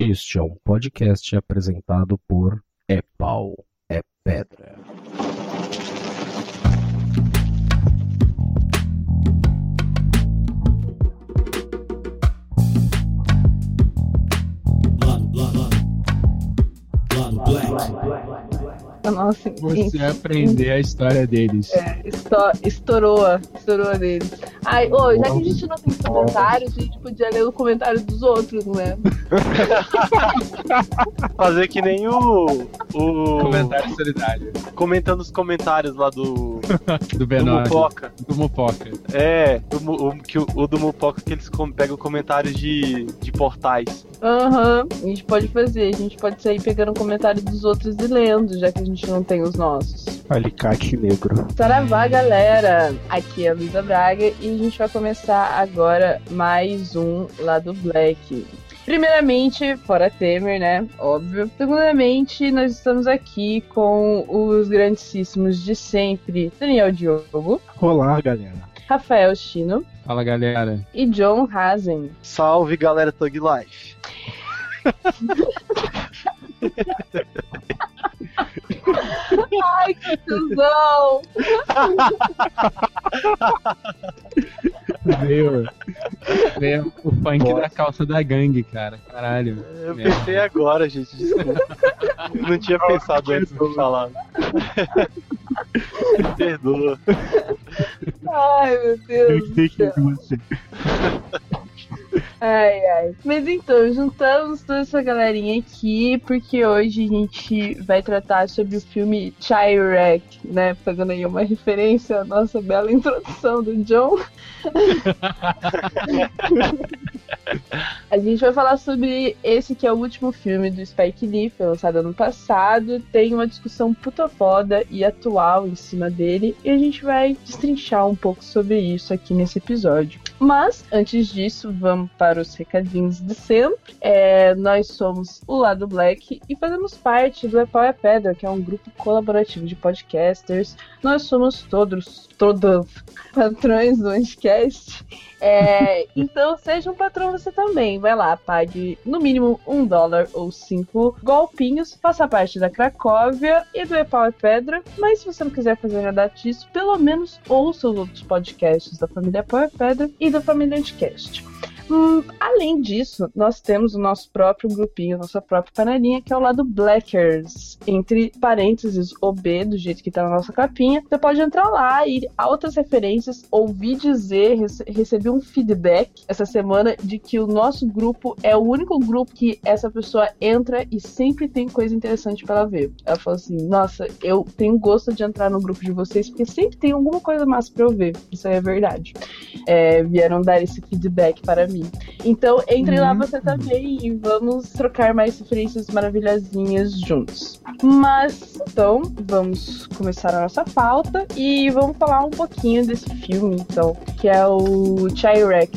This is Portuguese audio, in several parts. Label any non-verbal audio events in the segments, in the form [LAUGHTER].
Este é um podcast apresentado por É Pau, É Pedra. Nossa, Você aprender a história deles. É, esto- estourou, estourou a deles. Ai, ô, já que a gente não tem comentários, a gente podia ler o comentário dos outros, né? [LAUGHS] Fazer que nem o. o Comentário solidário. Comentando os comentários lá do. [LAUGHS] Do Do B9. Mupoca. Do Mupoca. É, do, o, que o, o do Mupoca que eles com- pegam comentários de, de portais. Aham, a gente pode fazer, a gente pode sair pegando comentário dos outros e lendo, já que a gente não tem os nossos. Alicate negro. Saravá, galera! Aqui é a Luísa Braga e a gente vai começar agora mais um lá do Black. Primeiramente, fora Temer, né? Óbvio. Segundamente, nós estamos aqui com os grandíssimos de sempre, Daniel Diogo, Olá, galera. Rafael Chino Fala, galera. e John Hazen. Salve galera Tug Life. Ai, que tesão! [LAUGHS] Veio, veio o funk da calça da gangue, cara. Caralho. Eu Merda. pensei agora, gente, desculpa. Não tinha pensado antes de falar. Perdoa. Ai, meu Deus do céu. com você. Ai, ai. Mas então, juntamos toda essa galerinha aqui, porque hoje a gente vai tratar sobre o filme Chirac, né? Fazendo aí uma referência à nossa bela introdução do John. [LAUGHS] a gente vai falar sobre esse que é o último filme do Spike Lee, foi lançado ano passado. Tem uma discussão puta foda e atual em cima dele, e a gente vai destrinchar um pouco sobre isso aqui nesse episódio. Mas, antes disso, vamos para os recadinhos de sempre. É, nós somos o Lado Black e fazemos parte do Epau é Pedra, que é um grupo colaborativo de podcasters. Nós somos todos, todos patrões do Anticast. É, [LAUGHS] então, seja um patrão você também. Vai lá, pague no mínimo um dólar ou cinco golpinhos, faça parte da Cracóvia e do Epau é Pedra. Mas se você não quiser fazer nada disso, pelo menos ouça os outros podcasts da família Epau é Pedra e da família Anticast. Hum, além disso, nós temos o nosso próprio grupinho, nossa própria panelinha, que é o lado Blackers. Entre parênteses, OB, do jeito que tá na nossa capinha. Você pode entrar lá e ir a outras referências, ouvir dizer, rece receber um feedback essa semana de que o nosso grupo é o único grupo que essa pessoa entra e sempre tem coisa interessante para ela ver. Ela falou assim: Nossa, eu tenho gosto de entrar no grupo de vocês porque sempre tem alguma coisa massa pra eu ver. Isso aí é verdade. É, vieram dar esse feedback para mim. Então, entre lá você também e vamos trocar mais referências maravilhosinhas juntos. Mas, então, vamos começar a nossa pauta e vamos falar um pouquinho desse filme, então, que é o Chirac.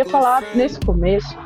Queria falar nesse começo,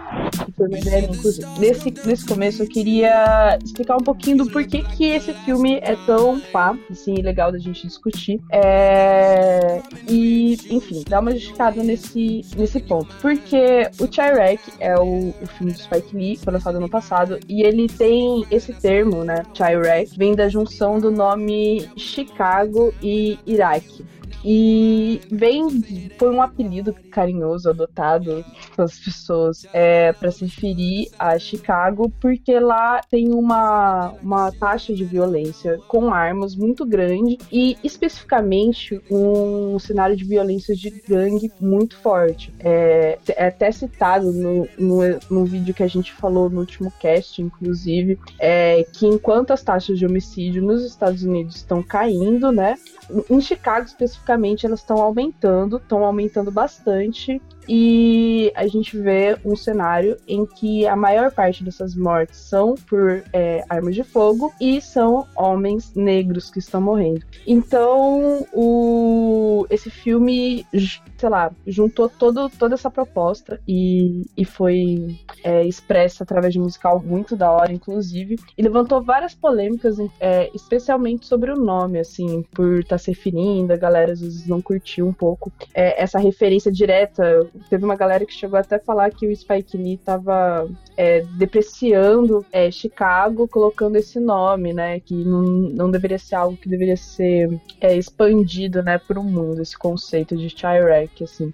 nesse, nesse começo eu queria explicar um pouquinho do porquê que esse filme é tão pá, assim, legal da gente discutir. É, e, enfim, dar uma justificada nesse, nesse ponto. Porque o Chirac é o, o filme do Spike Lee, foi lançado ano passado, e ele tem esse termo, né? Chirac, vem da junção do nome Chicago e Iraque. E vem por um apelido carinhoso adotado pelas pessoas é, para se referir a Chicago, porque lá tem uma, uma taxa de violência com armas muito grande e especificamente um cenário de violência de gangue muito forte. É, é até citado no, no, no vídeo que a gente falou no último cast, inclusive, é que enquanto as taxas de homicídio nos Estados Unidos estão caindo, né? Em Chicago, especificamente, elas estão aumentando, estão aumentando bastante. E a gente vê um cenário em que a maior parte dessas mortes são por é, armas de fogo e são homens negros que estão morrendo. Então, o, esse filme, sei lá, juntou todo, toda essa proposta e, e foi é, expressa através de um musical muito da hora, inclusive, e levantou várias polêmicas, é, especialmente sobre o nome, assim, por estar tá se referindo, a galera às vezes não curtiu um pouco é, essa referência direta teve uma galera que chegou até a falar que o Spike Lee tava é, depreciando é, Chicago, colocando esse nome, né? Que não, não deveria ser algo que deveria ser é, expandido, né, para o mundo, esse conceito de Chirac, assim.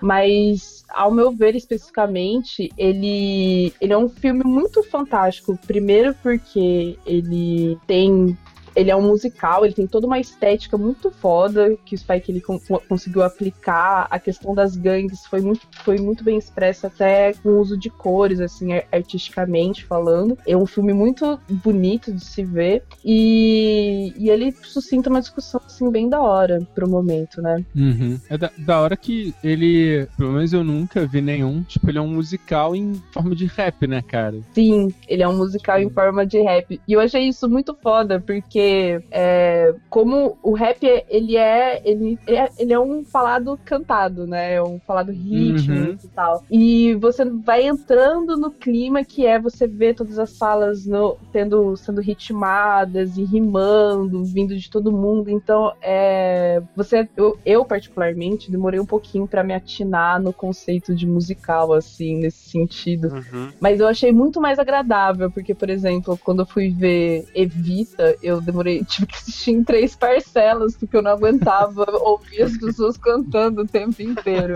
Mas, ao meu ver especificamente, ele, ele é um filme muito fantástico. Primeiro porque ele tem ele é um musical, ele tem toda uma estética muito foda que o Spike ele conseguiu aplicar. A questão das gangues foi muito, foi muito bem expressa, até com o uso de cores, assim, artisticamente falando. É um filme muito bonito de se ver. E, e ele suscita uma discussão, assim, bem da hora pro momento, né? Uhum. É da, da hora que ele, pelo menos eu nunca vi nenhum, tipo, ele é um musical em forma de rap, né, cara? Sim, ele é um musical em forma de rap. E eu achei isso muito foda, porque porque é, como o rap ele é ele, é ele é um falado cantado, né? É um falado ritmo uhum. e tal. E você vai entrando no clima que é você ver todas as falas no, tendo sendo ritmadas e rimando, vindo de todo mundo. Então, é, você eu, eu particularmente demorei um pouquinho para me atinar no conceito de musical assim, nesse sentido. Uhum. Mas eu achei muito mais agradável, porque por exemplo, quando eu fui ver Evita, eu demorei, [LAUGHS] tive que assistir em três parcelas, porque eu não aguentava [LAUGHS] ouvir as pessoas cantando o tempo inteiro.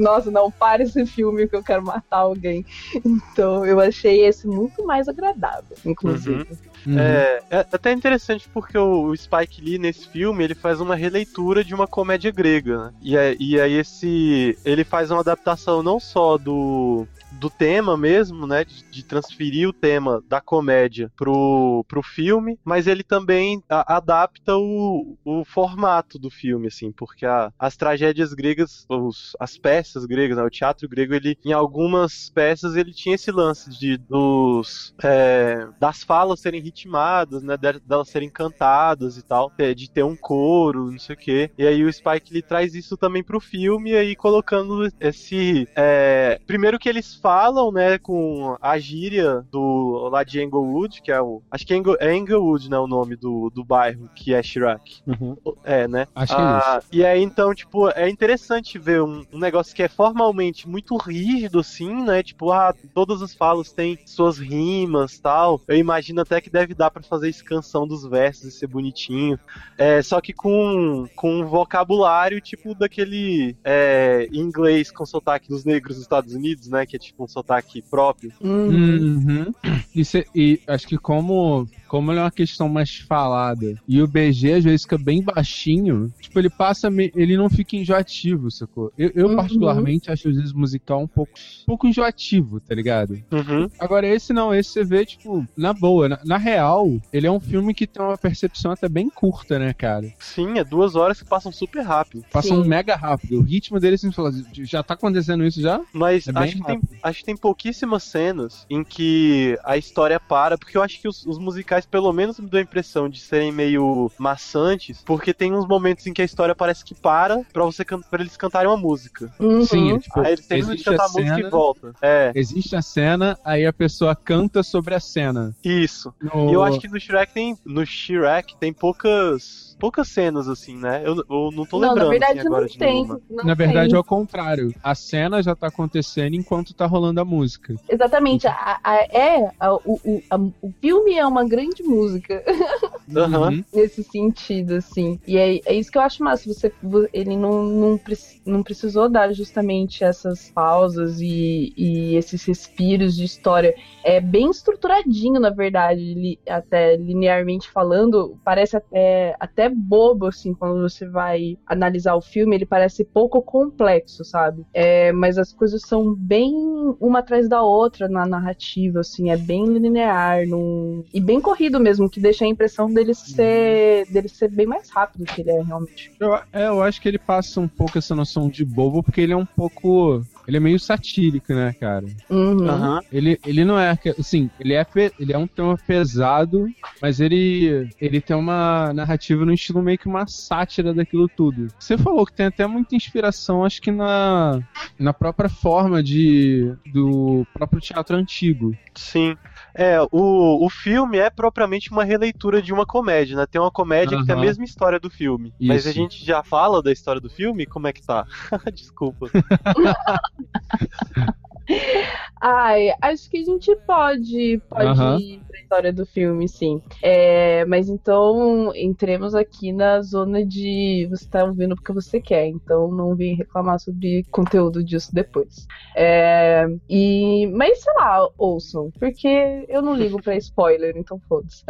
nossa, não, para esse filme que eu quero matar alguém. Então eu achei esse muito mais agradável, inclusive. Uhum. É, é, até interessante porque o, o, Spike Lee nesse filme ele faz uma releitura de uma comédia grega, né? E, é, e aí esse ele faz uma adaptação não só do do tema mesmo, né? De, de, transferir o tema da comédia pro, pro filme, mas ele também a, adapta o, o formato do filme, assim, porque a, as tragédias gregas, os, as peças gregas, né, o teatro grego, ele em algumas peças ele tinha esse lance de dos é, das falas serem ritmadas, né? Delas serem cantadas e tal, é, de ter um coro, não sei o quê. E aí o Spike ele traz isso também pro filme, aí colocando esse é, primeiro que eles falam, né, com a gíria do lá de Englewood, que é o. Acho que é, Engel, é Englewood, né, o nome do, do bairro, que é Chirac. Uhum. É, né? Acho que é ah, isso. E aí, então, tipo, é interessante ver um, um, negócio que é formalmente muito rígido, assim, né? Tipo, ah, todas as falas têm suas rimas tal. Eu imagino até que deve dar para fazer escansão dos versos e ser bonitinho. É, só que com, com um vocabulário, tipo, daquele é, inglês com sotaque dos negros dos Estados Unidos, né? Que é tipo um sotaque próprio. Uhum. E, cê, e, acho que como, como ele é uma questão mais falada e o BG às vezes fica bem baixinho, tipo, ele passa, ele não fica enjoativo, sacou? Eu, eu uhum. particularmente acho às vezes musical um pouco, um pouco enjoativo, tá ligado? Uhum. Agora esse não, esse você vê, tipo, na boa. Na, na, real, ele é um filme que tem uma percepção até bem curta, né, cara? Sim, é duas horas que passam super rápido. Passam Sim. mega rápido. O ritmo dele, assim, já tá acontecendo isso já? Mas é acho que tem acho que tem pouquíssimas cenas em que a história para, porque eu acho que os, os, musicais, pelo menos, me dão a impressão de serem meio maçantes, porque tem uns momentos em que a história parece que para pra, você pra eles cantarem uma música. Uhum. Sim, tipo, aí eles terminam de cantar a, música e volta. É. Existe a cena, aí a pessoa canta sobre a cena. Isso. No... E eu acho que no Shrek tem. No Shrek tem poucas poucas cenas, assim, né? Eu, eu não tô lembrando. Não, na verdade assim, não tem. Não na verdade tem. é o contrário. A cena já tá acontecendo enquanto tá rolando a música. Exatamente. A, a, é, a, o, o, a, o filme é uma grande música. Uhum. nesse sentido, assim. E é, é isso que eu acho massa. Você, vo- ele não, não, não precisou dar justamente essas pausas e, e esses respiros de história. É bem estruturadinho, na verdade, li- até linearmente falando. Parece até, até bobo, assim, quando você vai analisar o filme. Ele parece pouco complexo, sabe? É, mas as coisas são bem uma atrás da outra na narrativa, assim. É bem linear num- e bem corrido mesmo, que deixa a impressão dele ser, dele ser bem mais rápido que ele é realmente. Eu, é, eu acho que ele passa um pouco essa noção de bobo, porque ele é um pouco. Ele é meio satírico, né, cara? Uhum. Aham. Ele, ele não é. Assim, ele é, ele é um tema pesado, mas ele, ele tem uma narrativa no estilo meio que uma sátira daquilo tudo. Você falou que tem até muita inspiração, acho que na, na própria forma de, do próprio teatro antigo. Sim. É, o, o filme é propriamente uma releitura de uma comédia, né? Tem uma comédia que tem a mesma história do filme. Mas Isso. a gente já fala da história do filme? Como é que tá? [LAUGHS] Desculpa. [LAUGHS] Ai, acho que a gente pode, pode ir pra história do filme, sim. É, mas então, entremos aqui na zona de você tá ouvindo porque você quer, então não vem reclamar sobre conteúdo disso depois. É, e, mas sei lá, ouçam, porque eu não ligo pra spoiler, então foda-se.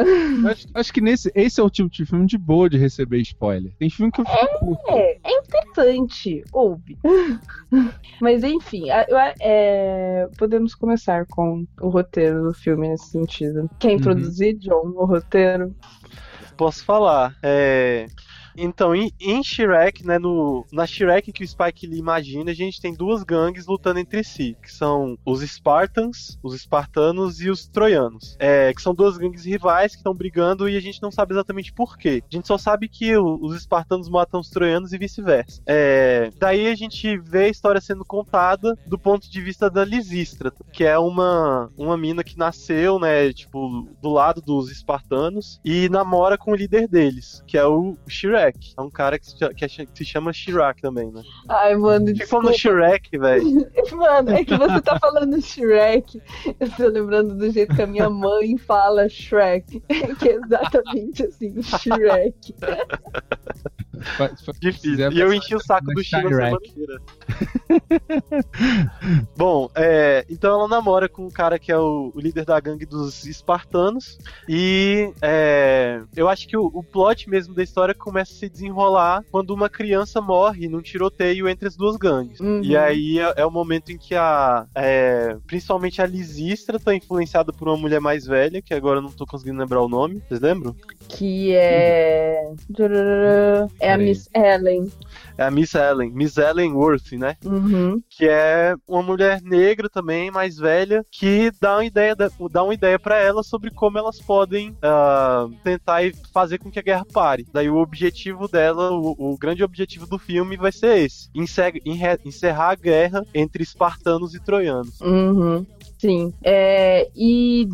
Acho, acho que nesse, esse é o tipo de filme de boa de receber spoiler. Tem filme que eu fico puto. É, é interessante, ouve. [LAUGHS] Mas enfim, eu- é, podemos começar com o roteiro do filme nesse sentido. Quer introduzir, John, o roteiro? Posso falar. É. Então, em, em Shrek, né, no, na Shrek que o Spike Lee imagina, a gente tem duas gangues lutando entre si, que são os Spartans, os espartanos e os troianos. É, que são duas gangues rivais que estão brigando e a gente não sabe exatamente por quê. A gente só sabe que o- os espartanos matam os troianos e vice-versa. É, daí a gente vê a história sendo contada do ponto de vista da Lisístrata, que é uma, uma mina que nasceu, né, tipo, do lado dos espartanos e namora com o líder deles, que é o Shrek. É um cara que se, que é- que se chama Shirak também, né? Ai, mano, como desculpa. Shrek, velho. [LAUGHS] Mano, é que você tá falando Shrek. Eu tô lembrando do jeito que a minha mãe fala Shrek. [LAUGHS] Que é exatamente assim, Shrek. Difícil. E eu enchi o saco do Shrek. semana [LAUGHS] inteira. Bom, é, então ela namora com um cara que é o, o líder da gangue dos espartanos. E é, eu acho que o, o plot mesmo da história começa se desenrolar quando uma criança morre num tiroteio entre as duas gangues. Uhum. E aí é, é o momento em que a. é, principalmente a Lisistra tá influenciada por uma mulher mais velha, que agora eu não tô conseguindo lembrar o nome. Vocês lembram? Que é. É a Peraí. Miss Ellen. É a Miss Ellen, Miss Ellen Worth, né? Uhum. que é uma mulher negra também, mais velha, que dá uma ideia, da- dá uma ideia para ela sobre como elas podem ah, tentar e fazer com que a guerra pare. Daí o objetivo dela, o, o grande objetivo do filme vai ser esse: encerrar a guerra entre espartanos e troianos. Uhum. Sim. É, e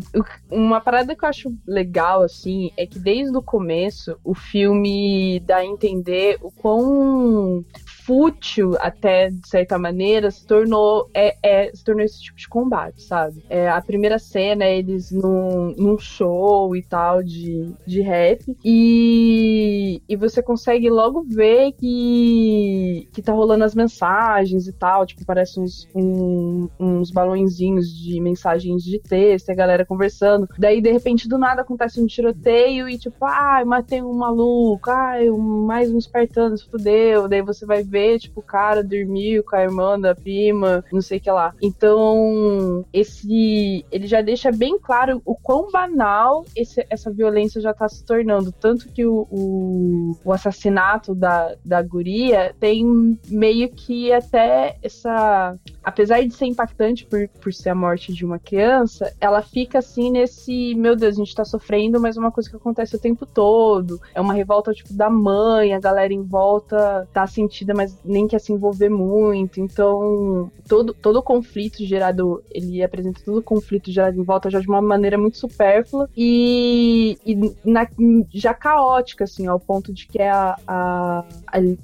uma parada que eu acho legal, assim, é que desde o começo o filme dá a entender o quão fútil, até de certa maneira, se tornou, é, é- se tornou esse tipo de combate, sabe? É, a primeira cena é eles num, num show e tal de, de rap, e, e você consegue logo ver que, que tá rolando as mensagens e tal, tipo, parece uns, um- uns balõezinhos de mensagens de texto, a galera conversando. Daí, de repente, do nada acontece um tiroteio e tipo, ai, matei um maluco, um- mais um espartano fudeu. Daí você vai ver, tipo, o cara dormiu com a irmã da prima, não sei o que lá. Então, esse. Ele já deixa bem claro o quão banal esse- essa violência já tá se tornando. Tanto que o, o, o assassinato da, da guria tem meio que até essa apesar de ser impactante por, por ser a morte de uma criança, ela fica assim nesse, meu Deus, a gente tá sofrendo, mas é uma coisa que acontece o tempo todo. É uma revolta tipo da mãe, a galera em volta tá sentida, mas mas nem quer se envolver muito. Então, todo, todo o conflito gerado, ele apresenta todo o conflito gerado em volta já de uma maneira muito supérflua e, e na- já caótica, assim, ao ponto de que a, a,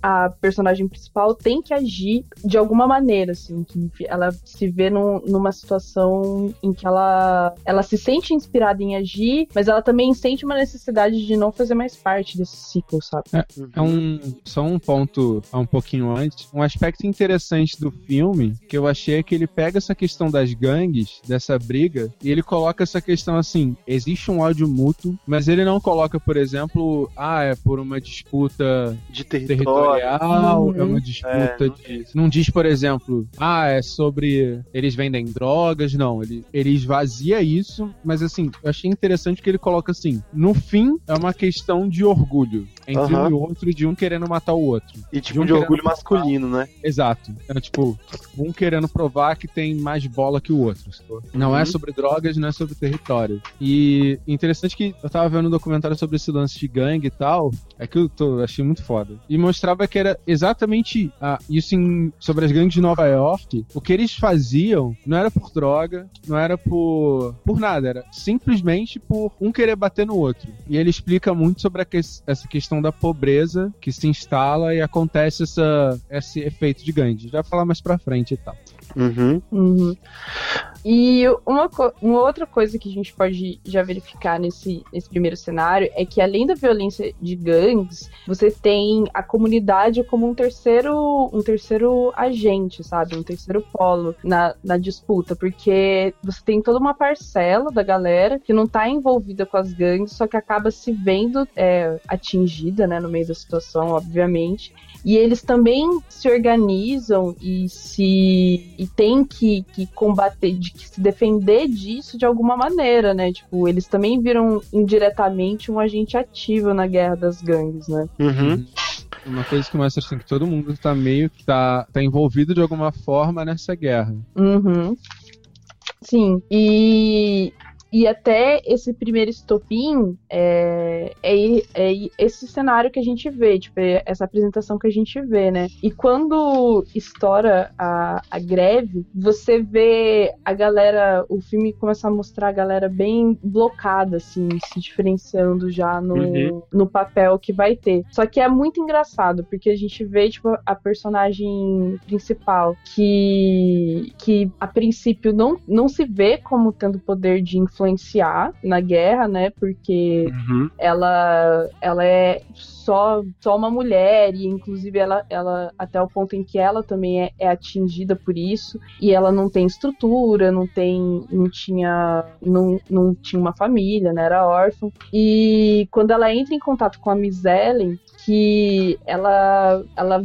a, personagem principal tem que agir de alguma maneira, assim, que ela se vê num- numa situação em que ela, ela se sente inspirada em agir, mas ela também sente uma necessidade de não fazer mais parte desse ciclo, sabe? É um, só um ponto um pouquinho antes. Um aspecto interessante do filme que eu achei é que ele pega essa questão das gangues, dessa briga, e ele coloca essa questão assim: existe um ódio mútuo, mas ele não coloca, por exemplo, ah, é por uma disputa De território. territorial, Uhum. é uma disputa É, não de. Não diz, por exemplo, ah, é sobre eles vendem drogas, não. Ele, ele esvazia isso, mas assim, eu achei interessante que ele coloca assim: no fim, é uma questão de orgulho entre Aham. um e outro, de um querendo matar o outro. E tipo um de querendo orgulho masculino, né? Exato. É tipo, um querendo provar que tem mais bola que o outro. Não é Uhum. sobre drogas, não é sobre território. E interessante que eu tava vendo um documentário sobre esse lance de gangue e tal, é que eu tô, achei muito foda. E mostrava que era exatamente ah, isso em- sobre as gangues de Nova York. O que eles faziam não era por droga, não era por, por nada, era simplesmente por um querer bater no outro. E ele explica muito sobre a que- essa questão da pobreza que se instala e acontece essa, esse efeito de gangue. Já vou falar mais pra frente e tal. Uhum. Uhum. E uma, uma outra coisa que a gente pode já verificar nesse, nesse primeiro cenário é que além da violência de gangues, você tem a comunidade como um terceiro, um terceiro agente, sabe? Um terceiro polo na, na disputa, porque você tem toda uma parcela da galera que não tá envolvida com as gangues, só que acaba se vendo é, atingida, né, no meio da situação, obviamente. E eles também se organizam e se e tem que, que combater, de que se defender disso de alguma maneira, né? Tipo, eles também viram indiretamente um agente ativo na guerra das gangues, né? Uhum. Uma coisa que mostra assim, que todo mundo tá meio que tá, tá envolvido de alguma forma nessa guerra. Uhum. Sim, e, e até esse primeiro estopim é, é, é esse cenário que a gente vê, tipo, é essa apresentação que a gente vê, né? E quando estoura a, a greve, você vê a galera, o filme começa a mostrar a galera bem blocada, assim, se diferenciando já no, Uhum. no papel que vai ter. Só que é muito engraçado, porque a gente vê, tipo, a personagem principal que, que a princípio não, não se vê como tendo poder de influenciar na guerra, né? Porque Uhum. ela, ela é só, só uma mulher e inclusive ela, ela até o ponto em que ela também é, é atingida por isso e ela não tem estrutura, não tem, não tinha, não, não tinha uma família, né? Era órfã e quando ela entra em contato com a Miss Ellen, que ela, ela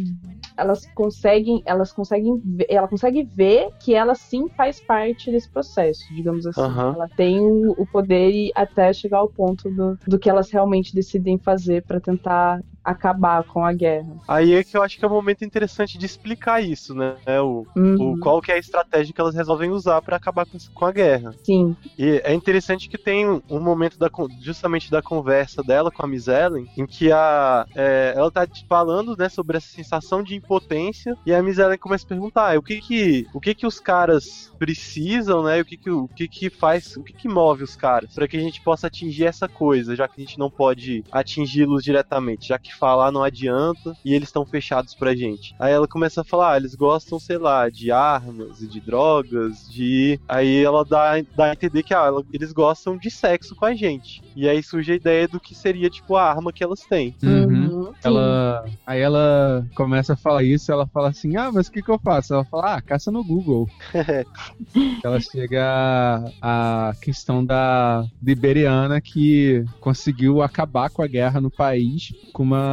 elas conseguem, elas conseguem, ver, ela consegue ver que ela sim faz parte desse processo, digamos assim. Aham. Ela tem o, o poder e até chegar ao ponto do, do que elas realmente decidem fazer para tentar acabar com a guerra. Aí é que eu acho que é um momento interessante de explicar isso, né? É O, Uhum, o, qual que é a estratégia que elas resolvem usar pra acabar com, com a guerra. Sim. E é interessante que tem um, momento da, justamente da conversa dela com a Miss Ellen, em que a, é, ela tá te falando né, sobre essa sensação de impotência, e a Miss Ellen começa a perguntar "Ah, o que que, o que, que os caras precisam, né? O que que, o que que faz, o que que move os caras, para que a gente possa atingir essa coisa, já que a gente não pode atingi-los diretamente, já que falar não adianta e eles estão fechados pra gente. Aí ela começa a falar, ah, eles gostam, sei lá, de armas e de drogas, de. Aí ela dá, dá a entender que ah, eles gostam de sexo com a gente. E aí surge a ideia do que seria, tipo, a arma que elas têm. Uhum, sim. Ela, aí ela começa a falar isso, ela fala assim, ah, mas o que que eu faço? Ela fala, ah, caça no Google. [LAUGHS] ela chega à questão da liberiana que conseguiu acabar com a guerra no país com uma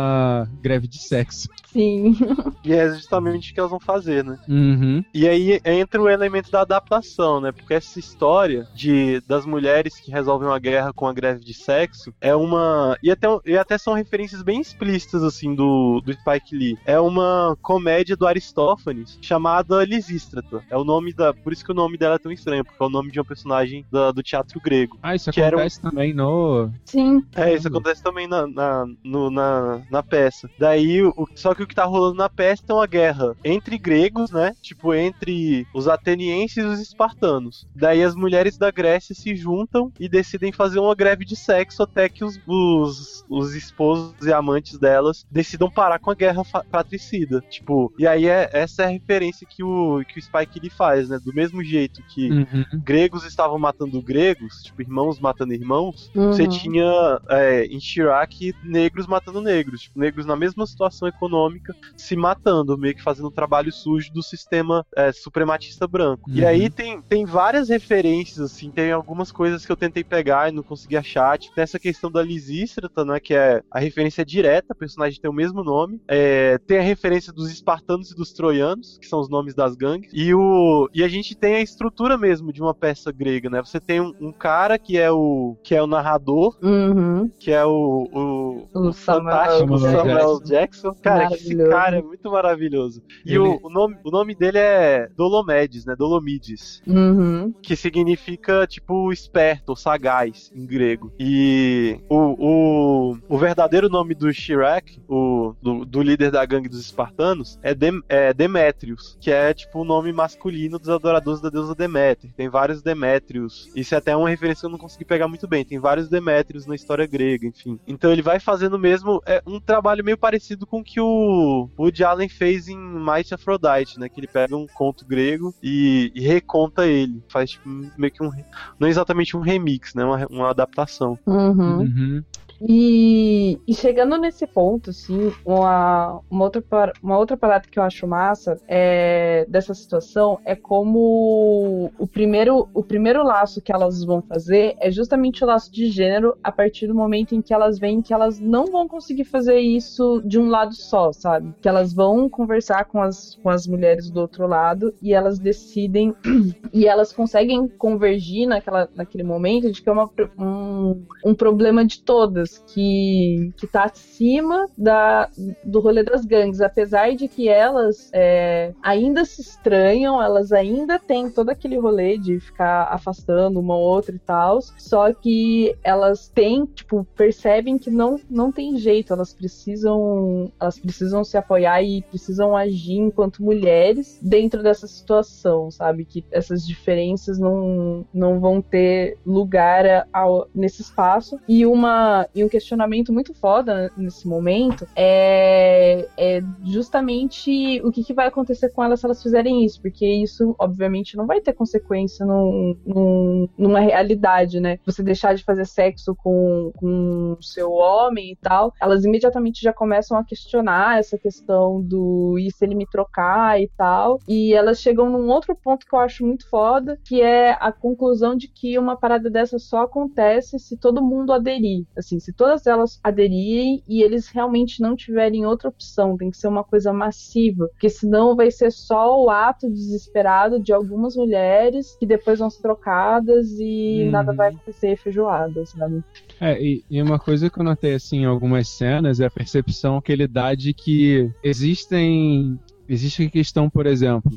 greve de sexo. Sim. [LAUGHS] E é justamente o que elas vão fazer, né? Uhum. E aí entra o elemento da adaptação, né? Porque essa história de das mulheres que resolvem uma guerra com a greve de sexo é uma. E até, e até são referências bem explícitas assim do, do Spike Lee. É uma comédia do Aristófanes chamada Lisístrata. É o nome da, por isso que o nome dela é tão estranho, porque é o nome de uma personagem da- do teatro grego. Ah, isso Que era um- acontece também no. Sim. É, isso acontece também na, na, no- na, na peça. Daí, o, só que o que tá rolando na peça é uma guerra entre gregos, né? Tipo, entre os atenienses e os espartanos. Daí as mulheres da Grécia se juntam e decidem fazer uma greve de sexo até que os, os, os esposos e amantes delas decidam parar com a guerra fratricida. Tipo, e aí é, essa é a referência que o, que o Spike Lee faz, né? Do mesmo jeito que Uhum. gregos estavam matando gregos, tipo, irmãos matando irmãos, Uhum. você tinha é, em Chirac negros matando negros, tipo, negros na mesma situação econômica se matando, meio que fazendo o trabalho sujo do sistema é, suprematista branco. E Uhum. aí tem, tem várias referências, assim, tem algumas coisas que eu tentei pegar e não consegui achar, tipo, tem essa questão da Lisístrata, né, que é a referência direta, a personagem tem o mesmo nome, é, tem a referência dos espartanos e dos troianos, que são os nomes das gangues, e, o, e a gente tem a estrutura mesmo de uma peça grega, né, você tem um, um cara que é o que é o narrador, Uhum. que é o, o, O o fantástico Jackson. Samuel Jackson. Cara, que esse cara é muito maravilhoso. E Ele- o, o nome, o nome dele é Dolomedes, né? Dolomides. Uhum. Que significa, tipo, esperto ou sagaz em grego. E o, o, o verdadeiro nome do Chirac, o, do, do líder da gangue dos espartanos, é, Dem, é Demétrios, que é, tipo, o nome masculino dos adoradores da deusa Deméter. Tem vários Demétrios. Isso é até uma referência que eu não consegui pegar muito bem. Tem vários Demétrios na história grega, enfim. Então ele vai fazendo mesmo é, um trabalho meio parecido com o que o Woody Allen fez em Might Aphrodite, né? Que ele pega um conto grego e, e reconta ele. Faz tipo, meio que um. Não exatamente um remix, né? Uma, uma adaptação. Uhum. Uhum. E, e chegando nesse ponto, assim, uma, uma, outra, uma outra parada que eu acho massa é, dessa situação é como o primeiro, o primeiro laço que elas vão fazer é justamente o laço de gênero a partir do momento em que elas veem que elas não vão conseguir fazer isso de um lado só, sabe? Que elas vão conversar com as, com as mulheres do outro lado e elas decidem [CLEARS THROAT] e elas conseguem convergir naquela, naquele momento de que é uma, um, um problema de todas, que, que tá acima da, do rolê das gangues, apesar de que elas é, ainda se estranham, elas ainda têm todo aquele rolê de ficar afastando uma outra e tal, só que elas têm, tipo, percebem que não, não tem jeito, elas precisam, elas precisam se apoiar e precisam agir enquanto mulheres dentro dessa situação, sabe? Que essas diferenças não, não vão ter lugar nesse espaço. E, uma, e um questionamento muito foda nesse momento é, é justamente o que, que vai acontecer com elas se elas fizerem isso, porque isso, obviamente, não vai ter consequência num, num- numa realidade, né? Você deixar de fazer sexo com, com seu homem e tal, elas imediatamente já começam a questionar essa questão do e se ele me trocar e tal. E elas chegam num outro ponto que eu acho muito foda, que é a conclusão de que uma parada dessa só acontece se todo mundo aderir. Assim, se todas elas aderirem e eles realmente não tiverem outra opção, tem que ser uma coisa massiva, porque senão vai ser só o ato desesperado de algumas mulheres que depois vão ser trocadas e Uhum. nada vai acontecer feijoada, sabe? É, e, e uma coisa que eu notei assim em algumas cenas é a percepção que ele dá de que existem. Existe a questão, por exemplo,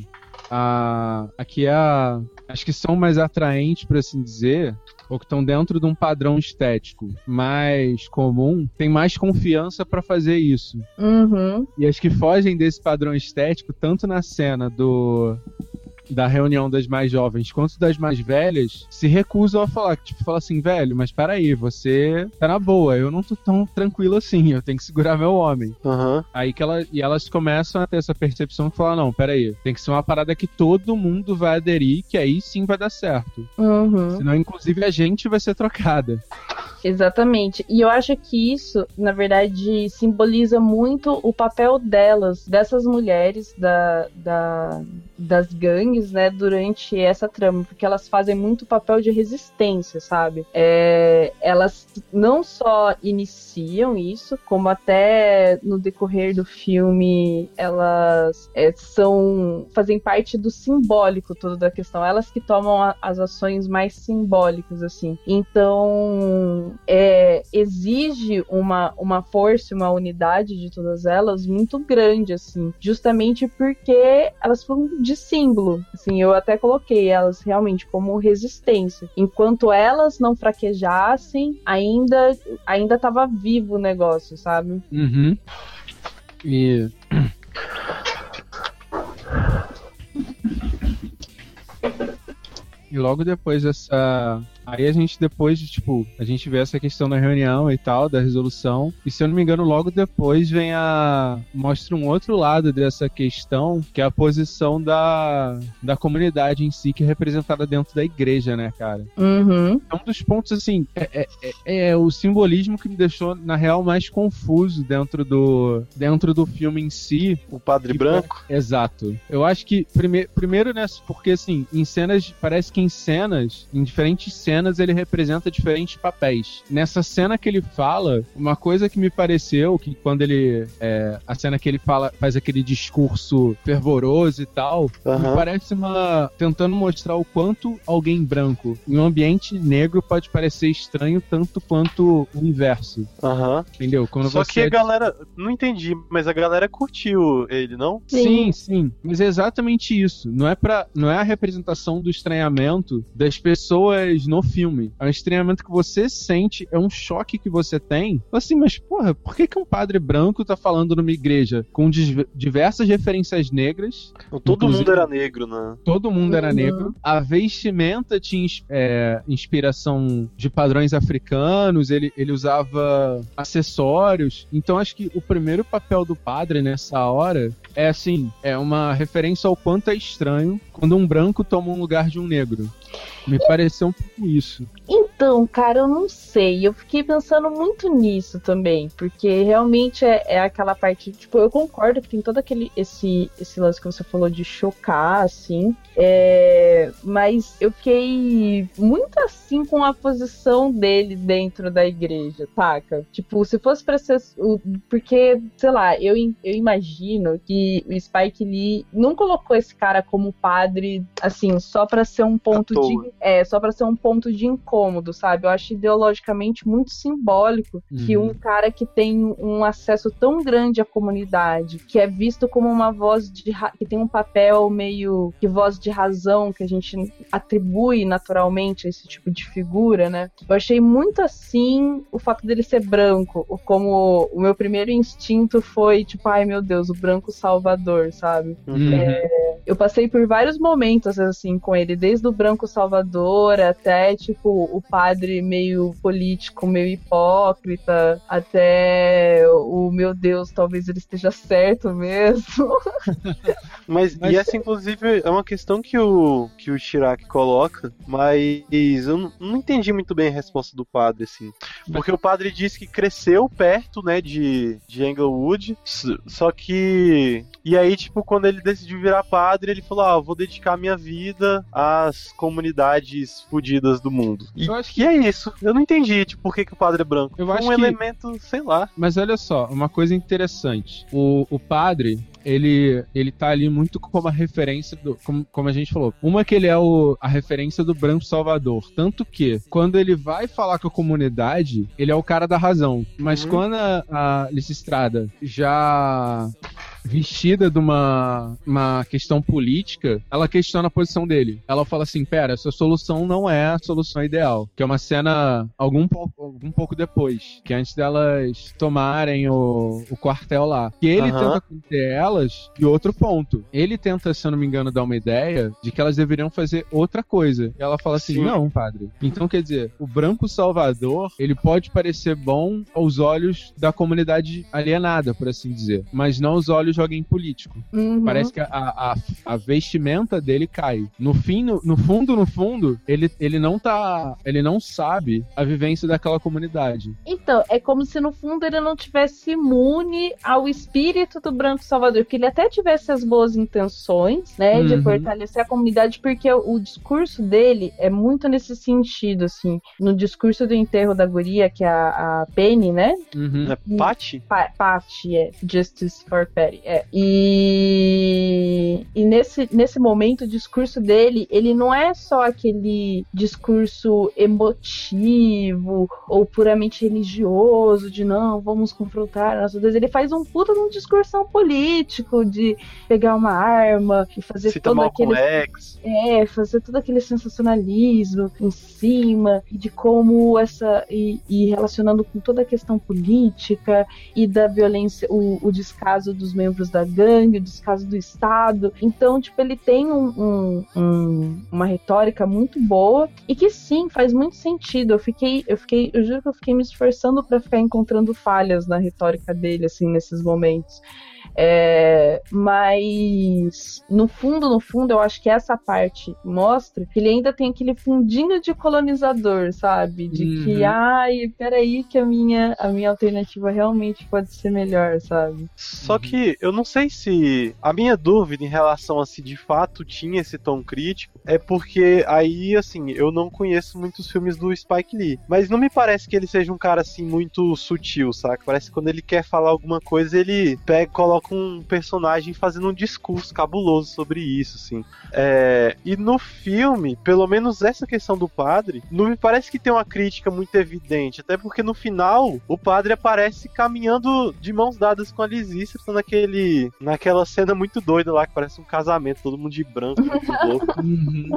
a, a que é a. Acho que são mais atraentes, por assim dizer, ou que estão dentro de um padrão estético mais comum, tem mais confiança pra fazer isso. Uhum. E as que fogem desse padrão estético, tanto na cena do da reunião das mais jovens quanto das mais velhas, se recusam a falar, tipo, fala assim, velho, mas peraí, você tá na boa, eu não tô tão tranquilo assim, eu tenho que segurar meu homem. Aham. Aí que ela, e elas começam a ter essa percepção que fala, não, peraí, tem que ser uma parada que todo mundo vai aderir, que aí sim vai dar certo. Uhum. Senão, inclusive, a gente vai ser trocada. Exatamente. E eu acho que isso, na verdade, simboliza muito o papel delas, dessas mulheres, da, da, das gangues, né, durante essa trama, porque elas fazem muito papel de resistência, sabe? É, elas não só iniciam isso, como até no decorrer do filme elas é, são fazem parte do simbólico todo da questão. Elas que tomam a, as ações mais simbólicas, assim. Então é, exige uma, uma força, uma unidade de todas elas muito grande, assim, justamente porque elas foram de símbolo. Assim, eu até coloquei elas realmente como resistência. Enquanto elas não fraquejassem, ainda ainda estava vivo o negócio, sabe? Uhum. E. [CLEARS THROAT] E logo depois dessa Aí a gente depois, tipo, a gente vê essa questão da reunião e tal, da resolução. E se eu não me engano, logo depois vem a. mostra um outro lado dessa questão, que é a posição da, da comunidade em si, que é representada dentro da igreja, né, cara? Uhum. É um dos pontos, assim, é, é, é, é o simbolismo que me deixou, na real, mais confuso dentro do, dentro do filme em si. O Padre Que Branco. Exato. Eu acho que, prime primeiro, né, porque assim, em cenas, parece que em cenas, em diferentes cenas, ele representa diferentes papéis. Nessa cena que ele fala, uma coisa que me pareceu, que quando ele. é, a cena que ele fala, faz aquele discurso fervoroso e tal, me Aham. parece uma. tentando mostrar o quanto alguém branco em um ambiente negro pode parecer estranho tanto quanto o inverso. Aham. Entendeu? Quando Só você que a galera. Não entendi, mas a galera curtiu ele, não? Sim, sim, mas é exatamente isso. Não é para, não é a representação do estranhamento das pessoas no filme. É um estranhamento que você sente, é um choque que você tem. Assim, mas porra, por que que um padre branco tá falando numa igreja com diversas referências negras? Todo mundo era negro, né? Todo mundo era Uhum. negro. A vestimenta tinha é, inspiração de padrões africanos. Ele, ele usava acessórios. Então acho que o primeiro papel do padre nessa hora é assim, é uma referência ao quanto é estranho quando um branco toma um lugar de um negro. Me pareceu um pouco isso. Cara, eu não sei. Eu fiquei pensando muito nisso também, porque realmente é, é aquela parte, tipo, eu concordo que tem todo aquele esse esse lance que você falou de chocar, assim. É, mas eu fiquei muito assim com a posição dele dentro da igreja, saca? Tipo, se fosse pra ser. o- Porque, sei lá, eu, eu imagino que o Spike Lee não colocou esse cara como padre, assim, só pra ser um ponto de. É, só pra ser um ponto de incômodo, sabe? Eu acho ideologicamente muito simbólico que Uhum. um cara que tem um acesso tão grande à comunidade, que é visto como uma voz de que tem um papel meio que voz de razão que a gente atribui naturalmente a esse tipo de figura, né? Eu achei muito assim o fato dele ser branco, como o meu primeiro instinto foi tipo, ai meu Deus, o branco salvador, sabe? Uhum. Eu passei por vários momentos assim com ele, desde o branco salvador até tipo o padre meio político, meio hipócrita, até o meu Deus, talvez ele esteja certo mesmo. Mas, [LAUGHS] Mas- e essa, inclusive, é uma questão que o, que o Chirac coloca, mas eu não, não entendi muito bem a resposta do padre, assim. Porque o padre disse que cresceu perto, né, de, de Englewood, só que... E aí, tipo, quando ele decidiu virar padre, ele falou, ah, vou dedicar minha vida às comunidades fodidas do mundo. E, Eu acho e é isso. Eu não entendi, tipo, por que, que o padre é branco. Eu Foi acho um que- elemento, sei lá. Mas olha só, uma coisa interessante. O, o padre, ele, ele tá ali muito como a referência do. Como, como a gente falou. Uma que ele é o, a referência do Branco Salvador. Tanto que, quando ele vai falar com a comunidade, ele é o cara da razão. Mas Uhum. quando a, a Lysistrada já vestida de uma, uma questão política, ela questiona a posição dele. Ela fala assim: pera, essa solução não é a solução ideal. Que é uma cena algum, algum pouco depois, que é antes delas tomarem o, o quartel lá. Que ele tenta conter elas de outro ponto. Ele tenta, se eu não me engano, dar uma ideia de que elas deveriam fazer outra coisa. E ela fala assim: Sim. não, padre. Então quer dizer, o branco salvador, ele pode parecer bom aos olhos da comunidade alienada, por assim dizer, mas não aos olhos de alguém político. Uhum. Parece que a, a, a vestimenta dele cai. No fim, no, no fundo, no fundo, ele, ele não tá. Ele não sabe a vivência daquela comunidade. Então, é como se no fundo ele não tivesse imune ao espírito do Branco Salvador, que ele até tivesse as boas intenções, né, de Uhum. fortalecer a comunidade, porque o, o discurso dele é muito nesse sentido, assim. No discurso do enterro da guria, que é a, a Penny, né, Uhum. É Patty? Pa Patty, é. Justice for Patty, é. E, e nesse, nesse momento, o discurso dele, ele não é só aquele discurso emotivo ou puramente religioso, de não, vamos confrontar nossas Deus. Ele faz um puta de um discursão político, de pegar uma arma e fazer Cita todo aquele X. é, fazer todo aquele sensacionalismo em cima, e de como essa. E, e relacionando com toda a questão política e da violência, o, o descaso dos membros da gangue, o descaso do Estado. Então, tipo, ele tem um- um- um- uma retórica muito boa e que sim, faz muito sentido. Eu fiquei, eu fiquei, eu juro que eu fiquei me esforçando pra ficar encontrando falhas na retórica dele, assim, nesses momentos. É, mas no fundo, no fundo, eu acho que essa parte mostra que ele ainda tem aquele fundinho de colonizador, sabe? De que, Uhum. ai, peraí, que a minha, a minha alternativa realmente pode ser melhor, sabe? Só que eu não sei se. A minha dúvida em relação a se de fato tinha esse tom crítico é porque aí, assim, eu não conheço muitos filmes do Spike Lee. Mas não me parece que ele seja um cara assim muito sutil, saca? Parece que quando ele quer falar alguma coisa, ele pega, coloca um personagem fazendo um discurso cabuloso sobre isso, assim. É, e no filme, pelo menos essa questão do padre, não me parece que tem uma crítica muito evidente. Até porque no final, o padre aparece caminhando de mãos dadas com a Lizzie, tá naquele, naquela cena muito doida lá, que parece um casamento, todo mundo de branco, muito [LAUGHS] louco. Uhum.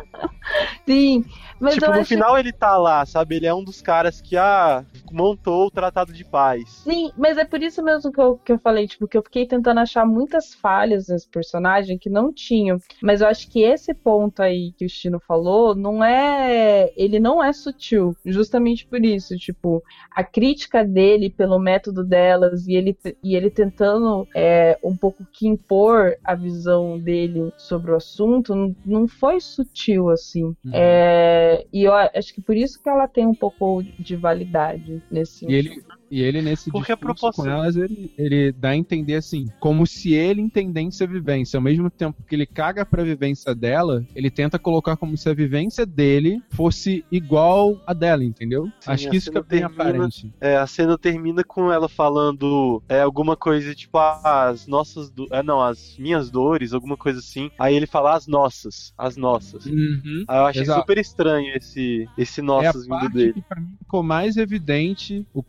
Sim, mas tipo, eu no acho final ele tá lá, sabe? Ele é um dos caras que, ah, montou o Tratado de Paz. Sim, mas é por isso mesmo que eu, que eu falei, tipo, que eu fiquei tentando achar muitas falhas nesse personagem que não tinham. Mas eu acho que esse ponto aí que o Stino falou, não é. Ele não é sutil. Justamente por isso. Tipo, a crítica dele pelo método delas e ele, e ele tentando é, um pouco que impor a visão dele sobre o assunto, não, não foi sutil assim. É, e eu acho que por isso que ela tem um pouco de validade nesse E ele, e ele nesse Porque a proposta- com elas, ele, ele dá a entender assim, como se ele entendesse a vivência. Ao mesmo tempo que ele caga pra vivência dela, ele tenta colocar como se a vivência dele fosse igual a dela, entendeu? Sim, Acho que isso cena fica bem termina- aparente. É, a cena termina com ela falando é, alguma coisa tipo "Ah, as nossas. Do... É, não, as minhas dores, alguma coisa assim. Aí ele fala as nossas, as nossas. Uhum. Aí eu achei Exato. super estranho esse, esse É a nossas vindo parte dele. que pra mim ficou mais evidente o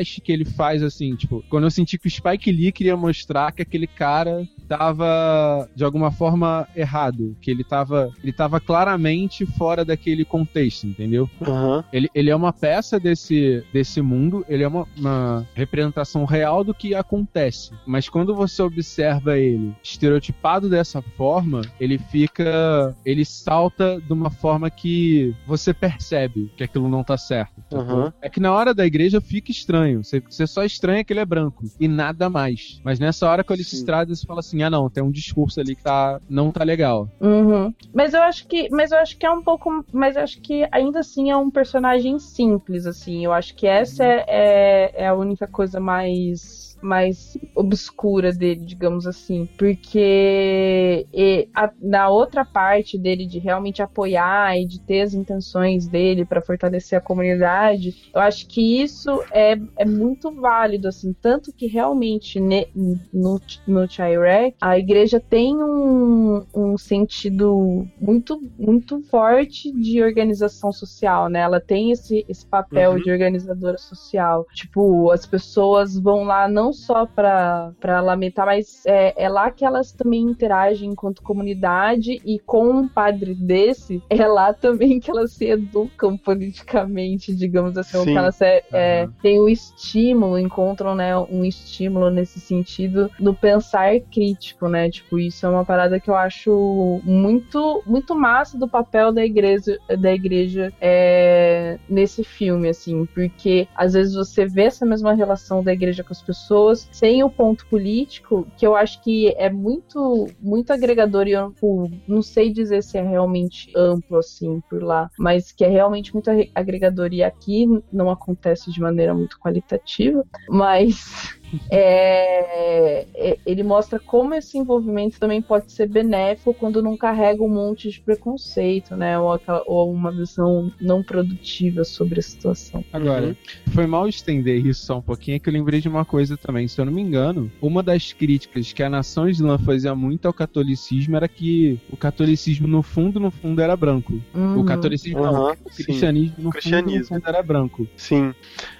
contraste que ele faz, assim, tipo, quando eu senti que o Spike Lee queria mostrar que aquele cara tava de alguma forma errado, que ele tava, ele tava claramente fora daquele contexto, entendeu? Aham. Ele, ele é uma peça desse, desse mundo, ele é uma, uma representação real do que acontece. Mas quando você observa ele estereotipado dessa forma, ele fica. Ele salta de uma forma que você percebe que aquilo não tá certo. Aham. É que na hora da igreja fica estranho. Você, você só estranha que ele é branco. E nada mais. Mas nessa hora que ele se estrada, você fala assim: ah, não, tem um discurso ali que tá, não tá legal. Uhum. Mas eu acho que, mas eu acho que é um pouco, mas eu acho que ainda assim é um personagem simples, assim. Eu acho que essa é, é, é a única coisa mais mais obscura dele, digamos assim, porque e, a- na outra parte dele de realmente apoiar e de ter as intenções dele para fortalecer a comunidade, eu acho que isso é, é muito válido, assim, tanto que realmente ne- no, no Chirac, a igreja tem um, um sentido muito, muito forte de organização social, né? Ela tem esse, esse papel Uhum. de organizadora social. Tipo, as pessoas vão lá não só pra, pra lamentar, mas é, é lá que elas também interagem enquanto comunidade e com um padre desse, [LAUGHS] é lá também que elas se educam politicamente, digamos assim, Sim. elas é, é, Aham. têm o estímulo, encontram né, um estímulo nesse sentido do pensar crítico, né? Tipo, isso é uma parada que eu acho muito, muito massa do papel da igreja, da igreja é, nesse filme, assim, porque às vezes você vê essa mesma relação da igreja com as pessoas pessoas sem o ponto político, que eu acho que é muito, muito agregador e amplo, não sei dizer se é realmente amplo assim por lá, mas que é realmente muito agregador. E aqui não acontece de maneira muito qualitativa, mas é, é, ele mostra como esse envolvimento também pode ser benéfico quando não carrega um monte de preconceito, né? Ou, aquela, ou uma visão não produtiva sobre a situação. Agora, uhum. foi mal estender isso só um pouquinho, é que eu lembrei de uma coisa também. Se eu não me engano, uma das críticas que a nação islã fazia muito ao catolicismo era que o catolicismo, no fundo, no fundo, era branco. Uhum. O catolicismo, uhum. não, o cristianismo, no, cristianismo. Fundo, no fundo, era branco. Sim.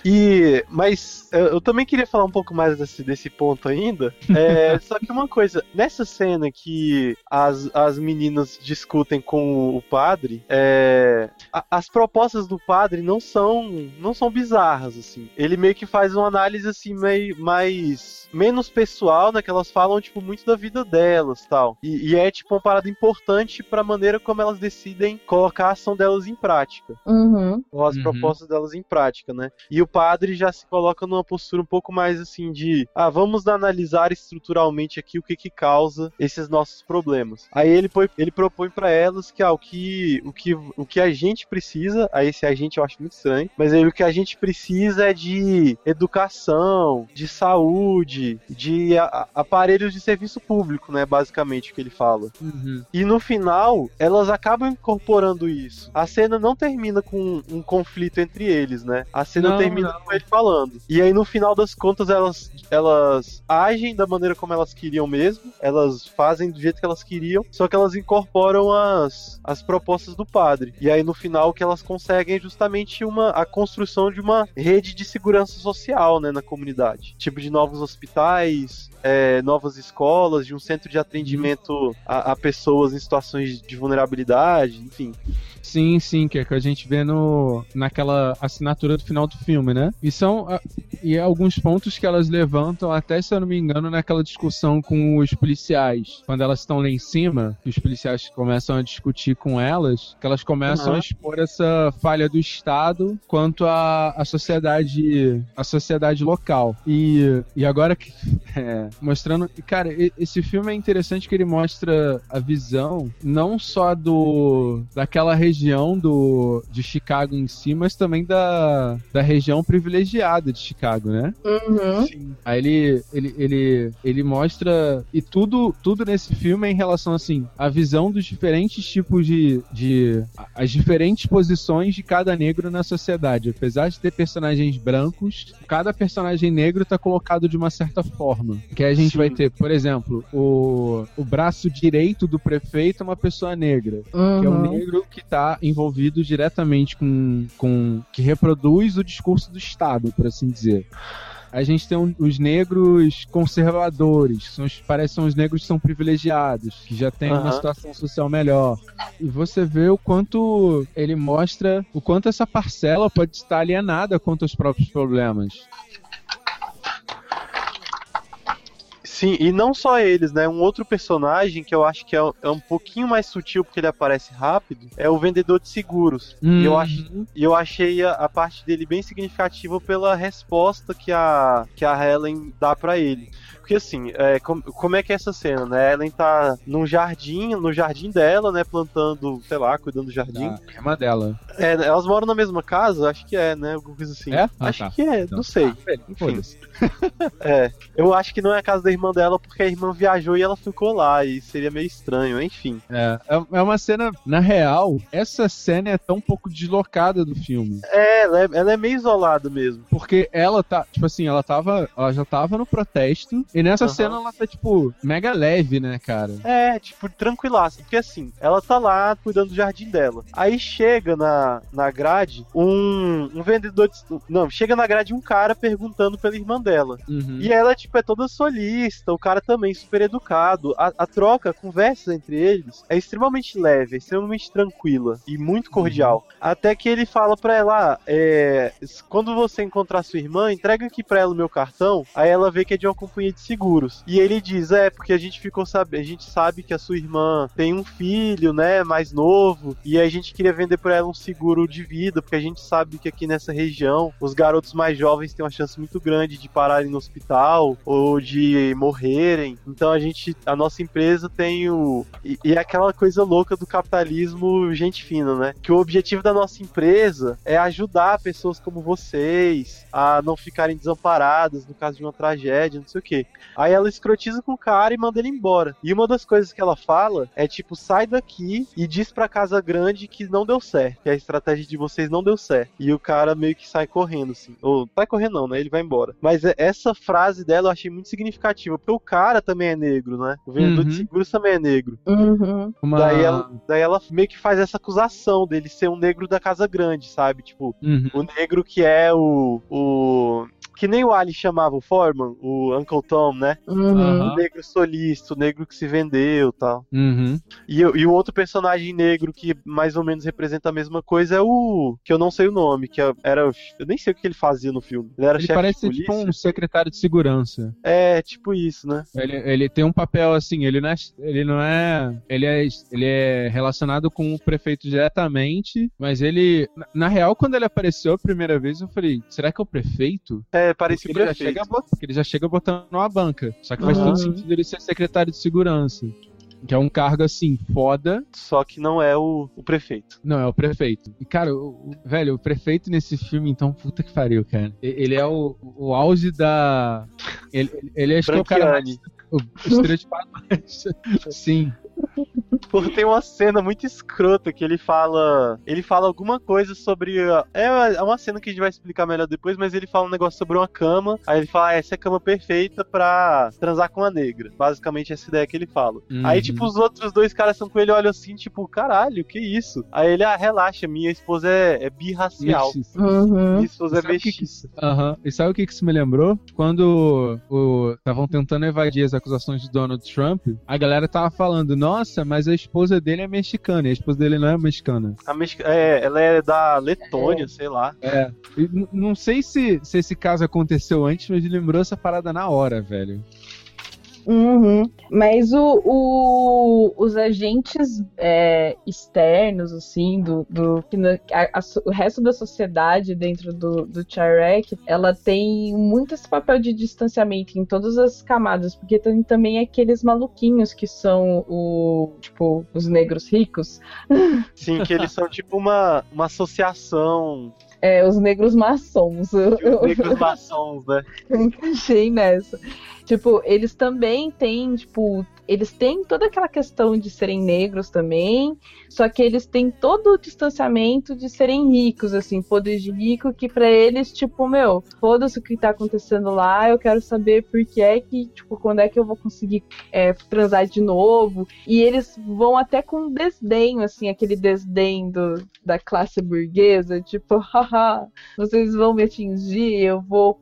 E, mas eu, eu também queria falar um pouco mais desse, desse ponto ainda. É, [LAUGHS] só que uma coisa, nessa cena que as, as meninas discutem com o padre, é, a, as propostas do padre não são não são bizarras, assim. Ele meio que faz uma análise assim meio mais menos pessoal, né? Que elas falam, tipo, muito da vida delas tal. E, e é, tipo, uma parada importante pra maneira como elas decidem colocar a ação delas em prática. Uhum. Ou as uhum. propostas delas em prática, né? E o padre já se coloca numa postura um pouco mais assim de ah, vamos analisar estruturalmente aqui o que que causa esses nossos problemas. Aí ele, põe, ele propõe para elas que, ah, o que, o que o que a gente precisa, aí esse a gente eu acho muito estranho, mas aí o que a gente precisa é de educação, de saúde, de a, aparelhos de serviço público, né, basicamente o que ele fala. Uhum. E no final, elas acabam incorporando isso. A cena não termina com um conflito entre eles, né? A cena não, termina não. com ele falando. E aí no final das contas elas elas agem da maneira como elas queriam mesmo, elas fazem do jeito que elas queriam, só que elas incorporam as, as propostas do padre. E aí no final o que elas conseguem é justamente uma, a construção de uma rede de segurança social, né, na comunidade. Tipo de novos hospitais, é, novas escolas, de um centro de atendimento a, a, pessoas em situações de vulnerabilidade, enfim. Sim, sim, que é que a gente vê no, naquela assinatura do final do filme, né? E são e alguns pontos que elas levantam, até se eu não me engano, naquela discussão com os policiais. Quando elas estão lá em cima, os policiais começam a discutir com elas, que elas começam uhum. a expor essa falha do Estado quanto à, à sociedade a sociedade local. E, e agora. [LAUGHS] É, mostrando. Cara, esse filme é interessante que ele mostra a visão não só do daquela região do de Chicago em si, mas também da, da região privilegiada de Chicago, né? Uhum. Aí ele, ele, ele, ele mostra e tudo tudo nesse filme é em relação assim a visão dos diferentes tipos de, de as diferentes posições de cada negro na sociedade. Apesar de ter personagens brancos, cada personagem negro está colocado de uma certa forma. Que a gente Sim. vai ter, por exemplo, o, o braço direito do prefeito é uma pessoa negra. Uhum. Que é um negro que está envolvido diretamente com, com. que reproduz o discurso do Estado, por assim dizer a gente tem um, os negros conservadores, que são os, parece são os negros que são privilegiados, que já têm uhum. uma situação social melhor. E você vê o quanto ele mostra o quanto essa parcela pode estar alienada contra os próprios problemas. Sim, e não só eles, né? Um outro personagem que eu acho que é, é um pouquinho mais sutil porque ele aparece rápido é o vendedor de seguros. Hum. E eu, ach, eu achei a, a, parte dele bem significativa pela resposta que a, que a Helen dá para ele. Porque assim, é, com, como é que é essa cena, né? Ellen tá num jardim, no jardim dela, né? Plantando, sei lá, cuidando do jardim. Ah, irmã dela. É, elas moram na mesma casa? Acho que é, né? Alguma coisa assim. É? Ah, acho tá. que é, então. não sei. Ah, Enfim. [LAUGHS] é, eu acho que não é a casa da irmã dela porque a irmã viajou e ela ficou lá e seria meio estranho, enfim. É, é, é uma cena, na real, essa cena é tão pouco deslocada do filme. É, ela é, ela é meio isolada mesmo. Porque ela tá, tipo assim, ela tava, ela já tava no protesto e nessa uhum. cena ela tá, tipo, mega leve, né, cara? É, tipo, tranquilaça. Porque assim, ela tá lá cuidando do jardim dela. Aí chega na, na grade um, um vendedor de. Não, chega na grade um cara perguntando pela irmã dela. Uhum. E ela, tipo, é toda solista, o cara também super educado. A, a troca, a conversa entre eles é extremamente leve, é extremamente tranquila e muito cordial. Uhum. Até que ele fala pra ela: ah, é, quando você encontrar sua irmã, entrega aqui pra ela o meu cartão. Aí ela vê que é de uma companhia de seguros. E ele diz: É, porque a gente ficou sabendo, a gente sabe que a sua irmã tem um filho, né, mais novo, e a gente queria vender pra ela um seguro de vida, porque a gente sabe que aqui nessa região os garotos mais jovens têm uma chance muito grande de pararem no hospital ou de morrerem. Então a gente, a nossa empresa tem o. E, e é aquela coisa louca do capitalismo, gente fina, né? Que o objetivo da nossa empresa é ajudar pessoas como vocês a não ficarem desamparadas no caso de uma tragédia, não sei o quê. Aí ela escrotiza com o cara e manda ele embora. E uma das coisas que ela fala é tipo, sai daqui e diz pra Casa Grande que não deu certo, que a estratégia de vocês não deu certo. E o cara meio que sai correndo, assim. Ou sai correndo não, né? Ele vai embora. Mas é- essa frase dela eu achei muito significativa, porque o cara também é negro, né? O vendedor de Uhum. seguros também é negro. Uhum. Uma... Daí, ela, daí ela meio que faz essa acusação dele ser um negro da Casa Grande, sabe? Tipo, Uhum. o negro que é o. o que nem o Ali chamava o Foreman, o Uncle Tom, né? Uhum. O negro solista, o negro que se vendeu tal. Uhum. E, o- e o outro personagem negro que mais ou menos representa a mesma coisa é o. que eu não sei o nome, que era. Eu nem sei o que ele fazia no filme. Ele era Ele chefe parece de ser tipo polícia. um secretário de segurança. É, tipo isso, né? Ele, ele tem um papel assim, ele não é. Ele não é. Ele é, ele é relacionado com o prefeito diretamente, mas ele. Na, na real, quando ele apareceu a primeira vez, eu falei, será que é o prefeito? É, parecia o ele, já prefeito. chega, ele já chega botando uma banca. Só que faz Uhum. todo sentido ele ser secretário de segurança. Que é um cargo assim, foda. Só que não é o, o prefeito. Não, é o prefeito. E, cara, o, o- velho, o prefeito nesse filme, então, puta que pariu, cara. Ele é o, o auge da. Ele, ele acho que é o cara mais. O estereotipado mais. [LAUGHS] Sim. Pô, tem uma cena muito escrota que ele fala. Ele fala alguma coisa sobre. É é uma cena que a gente vai explicar melhor depois, mas ele fala um negócio sobre uma cama. Aí ele fala: ah, essa é a cama perfeita pra transar com a negra. Basicamente, essa ideia que ele fala. Uhum. Aí, tipo, os outros dois caras são com ele olham assim, tipo, caralho, que isso? Aí ele, ah, relaxa, minha esposa é, é birracial. Uhum. Minha esposa é mestiça. Aham. E sabe o que que isso me lembrou? Quando estavam tentando evadir as acusações de Donald Trump, a galera tava falando, nossa, mas a esposa dele é mexicana, e a esposa dele não é mexicana. A mexica- é, ela é da Letônia, sei lá. É. E não sei se, se esse caso aconteceu antes, mas ele lembrou essa parada na hora, velho. Uhum. Mas o, o- os agentes é, externos, assim, do, do a- a o resto da sociedade dentro do, do Charek, ela tem muito esse papel de distanciamento em todas as camadas, porque tem também aqueles maluquinhos que são o tipo os negros ricos, Sim, que eles são tipo uma, uma associação é, os negros maçons. Os negros maçons, né? Eu encaixei nessa. Tipo, eles também têm, tipo, eles têm toda aquela questão de serem negros também, só que eles têm todo o distanciamento de serem ricos, assim, poder de rico, que pra eles, tipo, meu, foda-se o que tá acontecendo lá, eu quero saber por que é que, tipo, quando é que eu vou conseguir é, transar de novo. E eles vão até com desdém, assim, aquele desdém do, da classe burguesa, tipo, [LAUGHS] haha, vocês vão me atingir, eu vou,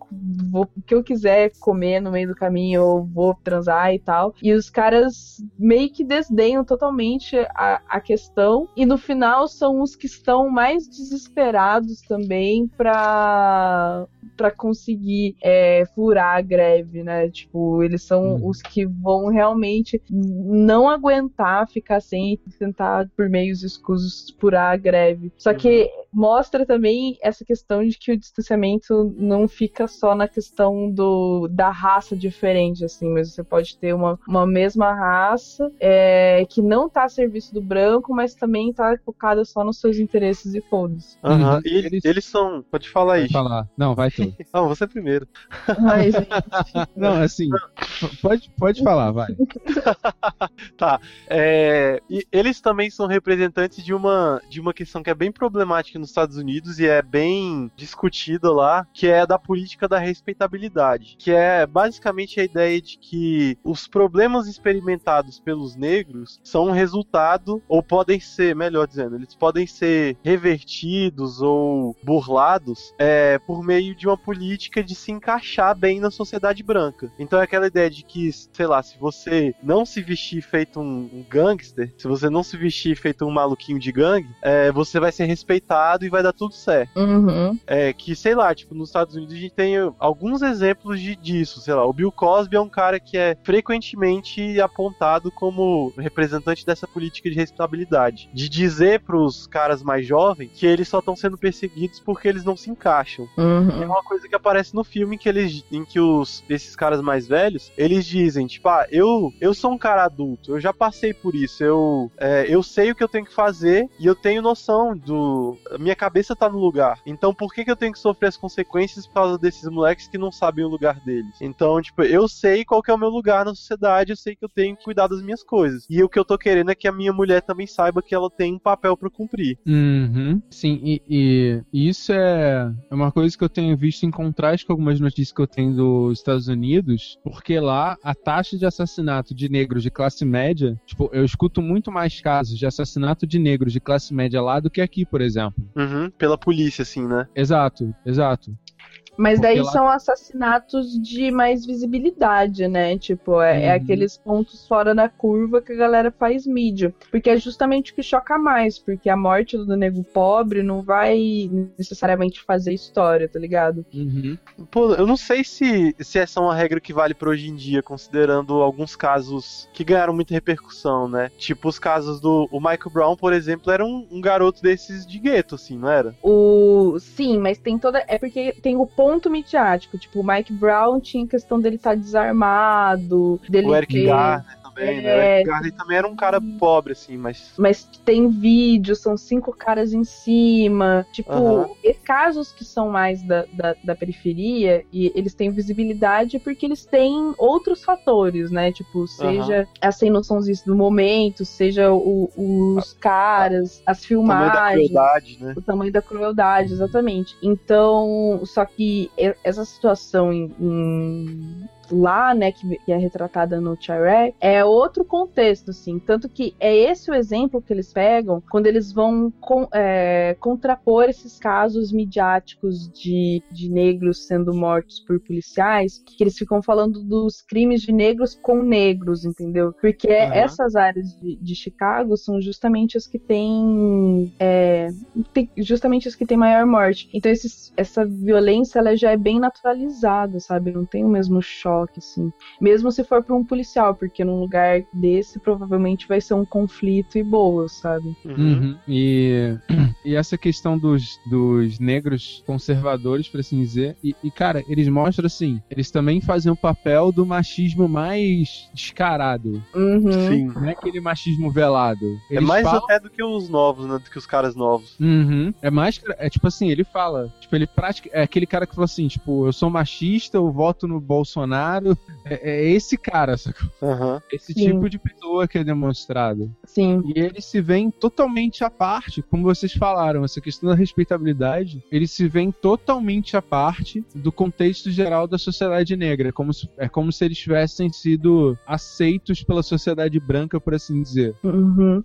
vou o que eu quiser comer no meio do caminho, eu vou transar e tal. E os caras meio que desdenham totalmente a, a questão. E no final são os que estão mais desesperados também pra, pra conseguir é, furar a greve, né? Tipo, eles são Uhum. os que vão realmente não aguentar ficar sem tentar, por meios escusos, furar a greve. Só que mostra também essa questão de que o distanciamento não fica só na questão do, da raça diferente, assim, mas você pode ter uma, uma mesma raça é, que não tá a serviço do branco, mas também tá focada só nos seus interesses e foda-se. Aham. Uhum. E eles, Eles- são. Pode falar aí. Falar. Não, vai tu. [LAUGHS] Não, você primeiro. Ai, gente. [LAUGHS] Não, assim, pode, pode falar, vai. [LAUGHS] É, e eles também são representantes de uma, de uma questão que é bem problemática nos Estados Unidos e é bem discutida lá, que é a da política da respeitabilidade. Que é basicamente a ideia de que os problemas experimentados pelos negros são um resultado, ou podem ser, melhor dizendo, eles podem ser revertidos ou burlados é, por meio de uma política de se encaixar bem na sociedade branca. Então é aquela ideia de que, sei lá, se você não se vestir feito um, um gangster, se você não se vestir feito um maluquinho de gangue, é, você vai ser respeitado e vai dar tudo certo. Uhum. É que, sei lá, tipo, nos Estados Unidos a gente tem alguns exemplos de, disso, sei lá, o Bill Cosby é um cara que é frequentemente apontado como representante dessa política de responsabilidade, de dizer pros caras mais jovens que eles só estão sendo perseguidos porque eles não se encaixam. É Uhum. uma coisa que aparece no filme em que eles em que os esses caras mais velhos, eles dizem, tipo, ah, eu eu sou um cara adulto, eu já passei por isso, eu é, eu sei o que eu tenho que fazer e eu tenho noção do minha cabeça tá no lugar. Então por que que eu tenho que sofrer as consequências por causa desses moleques que não sabem o lugar deles? Então, tipo, eu sei qual que é o meu lugar na sociedade, eu sei que eu tenho que cuidar das minhas coisas. E o que eu tô querendo é que a minha mulher também saiba que ela tem um papel pra cumprir. Uhum. Sim, e, e- e isso é é uma coisa que eu tenho visto em contraste com algumas notícias que eu tenho dos Estados Unidos, porque lá a taxa de assassinato de negros de classe média, tipo, eu escuto muito mais casos de assassinato de negros de classe média lá do que aqui, por exemplo. Uhum, pela polícia, assim, né? Exato, exato. Mas Porque daí lá- são assassinatos de mais visibilidade, né? Tipo, é, é Uhum. aqueles pontos fora da curva que a galera faz mídia. Porque é justamente o que choca mais, porque a morte do nego pobre não vai necessariamente fazer história, tá ligado? Uhum. Pô, eu não sei se, se essa é uma regra que vale pra hoje em dia, considerando alguns casos que ganharam muita repercussão, né? Tipo os casos do o Michael Brown, por exemplo, era um, um garoto desses de gueto, assim, não era? O sim, mas tem toda é porque tem o ponto midiático, tipo, o Mike Brown tinha questão dele estar desarmado, dele o Eric ter- Garner também, né? O É. Garner também era um cara pobre, assim, mas. mas tem vídeo, são cinco caras em cima. Tipo, e casos que são mais da, da, da periferia e eles têm visibilidade porque eles têm outros fatores, né? Tipo, seja a sem noçãozice do momento, seja o- os caras, as Tamanho da filmagens. crueldade, né? O tamanho da crueldade, exatamente. Então, só que essa situação em, em- lá, né, que, é retratada no Chirac, é outro contexto, assim. Tanto que é esse o exemplo que eles pegam quando eles vão con- é, contrapor esses casos midiáticos de, de negros sendo mortos por policiais, que eles ficam falando dos crimes de negros com negros, entendeu? Porque Aham. essas áreas de, de Chicago são justamente as que têm é, tem justamente os que têm maior morte. Então esses- essa violência ela já é bem naturalizada, sabe? Não tem o mesmo choque, assim. Mesmo se for para um policial, porque num lugar desse provavelmente vai ser um conflito e boa, sabe? Uhum. Uhum. E, [CLEARS THROAT] e essa questão dos, dos negros conservadores, por assim dizer, e, e, cara, eles mostram assim, eles também fazem o papel do machismo mais descarado. Uhum. Sim. Não é aquele machismo velado. É Eles mais falam- até do que os novos, né? Do que os caras novos. Uhum. É mais. É tipo assim, ele fala. Tipo, ele pratica. É aquele cara que fala assim, tipo, eu sou machista, eu voto no Bolsonaro. É, é esse cara, sacou? Aham. Esse Sim. tipo de pessoa que é demonstrado. Sim. E eles se veem totalmente à parte, como vocês falaram, essa questão da respeitabilidade, eles se veem totalmente à parte do contexto geral da sociedade negra. É como se, é como se eles tivessem sido aceitos pela sociedade branca, por assim dizer. Uhum.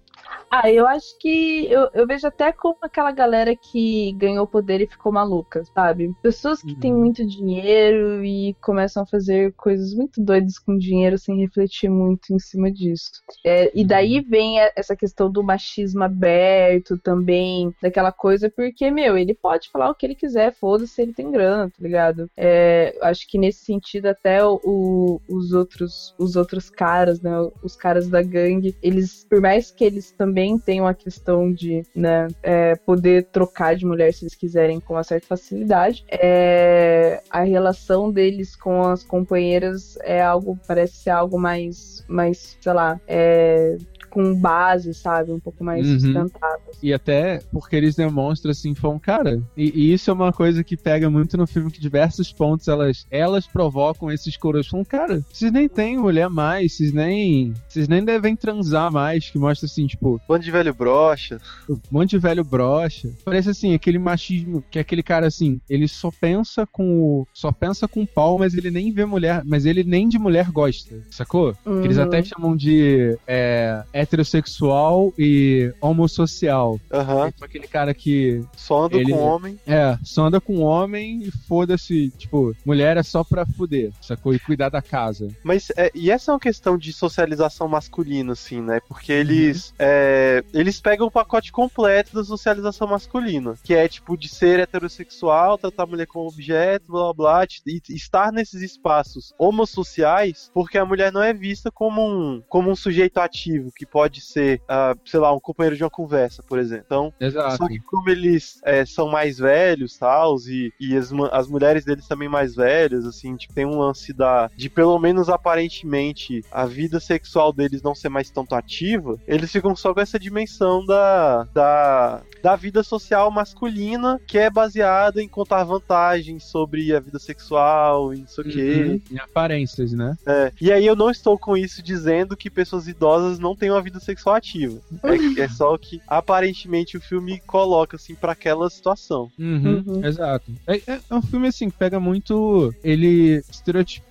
Ah, eu acho que eu, eu vejo até como aquela galera que ganhou poder e ficou maluca, sabe? Pessoas que Uhum. têm muito dinheiro e começam a fazer coisas muito doidas com dinheiro sem refletir muito em cima disso. É, e daí vem essa questão do machismo aberto também, daquela coisa, porque, meu, ele pode falar o que ele quiser, foda-se, ele tem grana, tá ligado? É, acho que nesse sentido, até o- o- os, outros, os outros caras, né? Os caras da gangue, eles, por mais que eles também tenham a questão de né, é, poder trocar de mulher se eles quiserem com uma certa facilidade, é, a relação deles com as companheiras é algo, parece ser algo mais, mais sei lá, é, com base, sabe? Um pouco mais Uhum. sustentável. E até porque eles demonstram assim, falam, cara, e, e isso é uma coisa que pega muito no filme, que diversos pontos elas, elas provocam esses coroas. Falam, cara, vocês nem têm mulher mais, vocês nem. Vocês nem devem transar mais, que mostra assim, tipo, Bando de velho brocha. um monte de velho brocha. Parece assim, aquele machismo, que é aquele cara assim, ele só pensa com o. só pensa com o pau, mas ele nem vê mulher, mas ele nem de mulher gosta, sacou? Que eles Uhum. até chamam de é, heterossexual e homossocial. Aham. Tipo aquele cara que Só anda Ele- com homem. É, só anda com homem e foda-se, tipo, mulher é só pra fuder, sacou? E cuidar da casa. Mas, é, e essa é uma questão de socialização masculina, assim, né? Porque Uhum. eles, é, eles pegam o pacote completo da socialização masculina, que é, tipo, de ser heterossexual, tratar a mulher como objeto, blá blá blá, e estar nesses espaços homossociais, porque a mulher não é vista como um, como um sujeito ativo, que pode ser, ah, sei lá, um companheiro de uma conversa, por exemplo. Então, Exato. só que como eles é, são mais velhos, tal, e, e as, as mulheres deles também mais velhas, assim, tipo, tem um lance da, de pelo menos aparentemente a vida sexual deles não ser mais tanto ativa, eles ficam só com essa dimensão da, da, da vida social masculina que é baseada em contar vantagens sobre a vida sexual e não sei o quê. Em aparências, né? É, e aí eu não estou com isso dizendo que pessoas idosas não têm uma vida sexual ativa. É, é só que aparentemente o filme coloca assim pra aquela situação. Uhum, Uhum. Exato. É, é- é um filme assim que pega muito. Ele,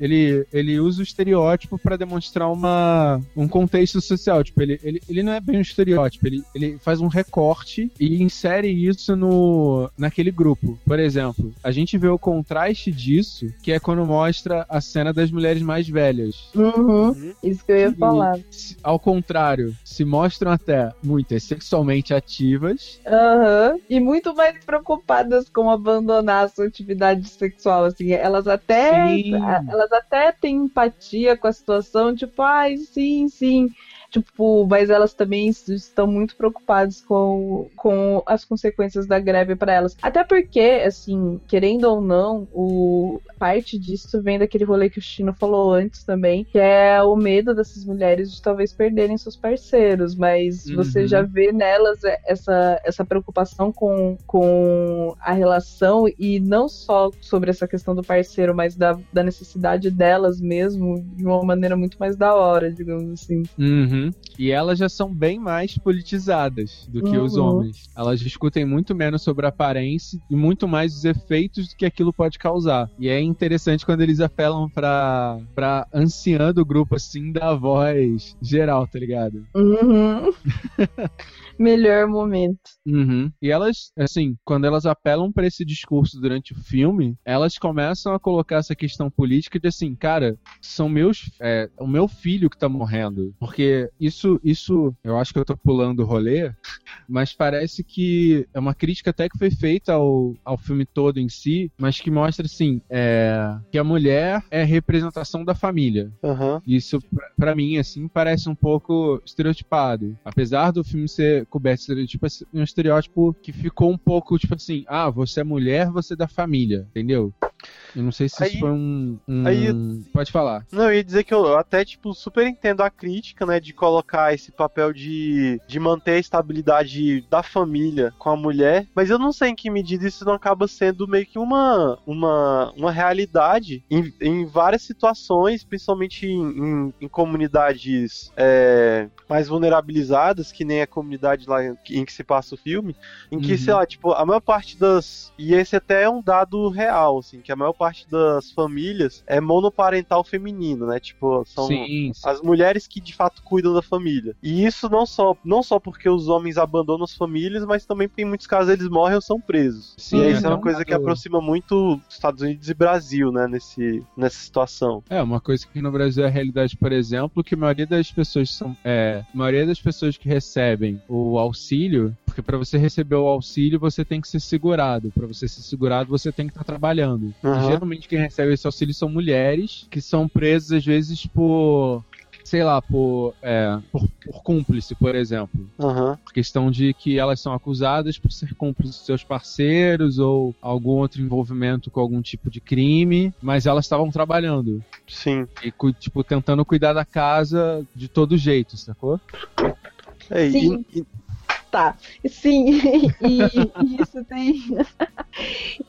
ele, ele usa o estereótipo pra demonstrar uma, um contexto social. Tipo, ele, ele, ele não é bem um estereótipo, ele, ele faz um recorte e insere isso no, naquele grupo. Por exemplo, a gente vê o contraste disso, que é quando mostra a cena das mulheres mais velhas. Uhum. Isso que eu ia falar. ao contrário, se mostram até muitas sexualmente ativas. Aham. E muito mais preocupadas com abandonar a sua atividade sexual, assim. Elas até, Sim. elas até têm empatia com a situação, tipo, ai, sim, sim. Tipo, mas elas também estão muito preocupadas com, com as consequências da greve para elas. Até porque, assim, querendo ou não, o parte disso vem daquele rolê que o Chino falou antes também, que é o medo dessas mulheres de talvez perderem seus parceiros, mas você Uhum. já vê nelas essa, essa preocupação com, com a relação e não só sobre essa questão do parceiro, mas da, da necessidade delas mesmo de uma maneira muito mais da hora, digamos assim. Uhum. E elas já são bem mais politizadas do que os Uhum. homens. Elas discutem muito menos sobre a aparência e muito mais os efeitos do que aquilo pode causar. E é interessante quando eles apelam pra, pra anciã do grupo, assim, da voz geral, tá ligado? Uhum. [LAUGHS] Melhor momento. Uhum. E elas, assim, quando elas apelam pra esse discurso durante o filme, elas começam a colocar essa questão política de assim, cara, são meus, é, o meu filho que tá morrendo. Porque isso, isso, eu acho que eu tô pulando o rolê, mas parece que é uma crítica até que foi feita ao, ao filme todo em si, mas que mostra, assim, é, que a mulher é representação da família. Aham. Isso, pra mim, assim, parece um pouco estereotipado. Apesar do filme ser coberto de estereotipo, é um estereótipo que ficou um pouco, tipo assim, ah, você é mulher, você é da família, entendeu? Eu não sei se Aí- isso foi um... um- aí- Pode falar. Não, eu ia dizer que eu até, tipo, super entendo a crítica, né, de colocar esse papel de, de manter a estabilidade da família com a mulher, mas eu não sei em que medida isso não acaba sendo meio que uma, uma, uma realidade em, em várias situações, principalmente em, em- em comunidades é, mais vulnerabilizadas, que nem a comunidade lá em, que se passa o filme, em que, Uhum. sei lá, tipo, a maior parte das. E esse até é um dado real, assim, que a maior parte das famílias é monoparental feminino, né? Tipo, são sim, sim. as mulheres que de fato cuidam da família. E isso não só, não só porque os homens abandonam as famílias, mas também porque em muitos casos eles morrem ou são presos. Sim, e aí é isso é uma um coisa que dado- aproxima muito Estados Unidos e Brasil, né? Nesse, nessa situação. É, uma coisa que no Brasil é a realidade, por exemplo, que a maioria das pessoas são. É, a maioria das pessoas que recebem o auxílio, porque para você receber o auxílio você tem que ser segurado. Para você ser segurado você tem que estar trabalhando. E Aham. geralmente quem recebe esse auxílio são mulheres que são presas às vezes por. Sei lá, por, é, por, por cúmplice, por exemplo. Aham. Por questão de que elas são acusadas por ser cúmplices de seus parceiros ou algum outro envolvimento com algum tipo de crime, mas elas estavam trabalhando Sim. e tipo tentando cuidar da casa de todo jeito, sacou? É, e- Sim. e- Tá, sim, [LAUGHS] e, e isso tem.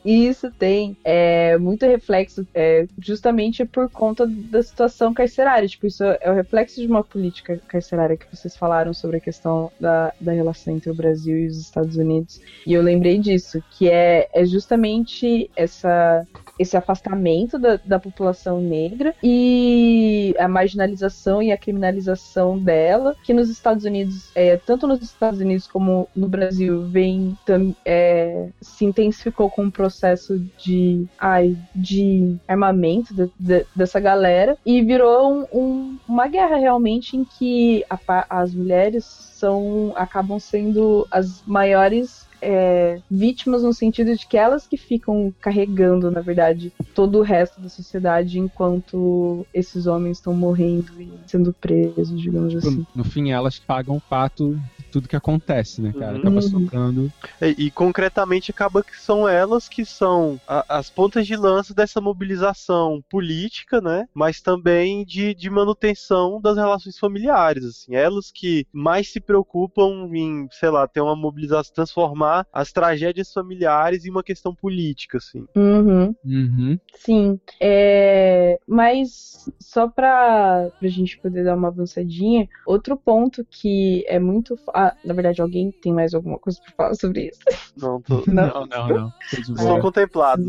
[LAUGHS] isso tem é, muito reflexo é, justamente por conta da situação carcerária. Tipo, isso é o reflexo de uma política carcerária que vocês falaram sobre a questão da, da relação entre o Brasil e os Estados Unidos. E eu lembrei disso, que é, é justamente essa esse afastamento da, da população negra e a marginalização e a criminalização dela, que nos Estados Unidos, é, tanto nos Estados Unidos como no Brasil, vem é, se intensificou com o processo de, ai, de armamento de- de- dessa galera e virou um- um- uma guerra realmente em que a as mulheres são acabam sendo as maiores é, vítimas no sentido de que elas que ficam carregando, na verdade, todo o resto da sociedade enquanto esses homens estão morrendo e sendo presos, digamos assim. Tipo, No fim, elas pagam o pato de tudo que acontece, né, cara? Uhum. Acaba Uhum. socando. E, e concretamente acaba que são elas que são a- as pontas de lança dessa mobilização política, né? Mas também de, de manutenção das relações familiares, assim. Elas que mais se preocupam em, sei lá, ter uma mobilização, transformar as tragédias familiares em uma questão política, assim. Uhum. Uhum. Sim, é, mas só para a gente poder dar uma avançadinha, outro ponto que é muito. Ah, na verdade, alguém tem mais alguma coisa para falar sobre isso? Não, tô, Não, não, boa. contemplado.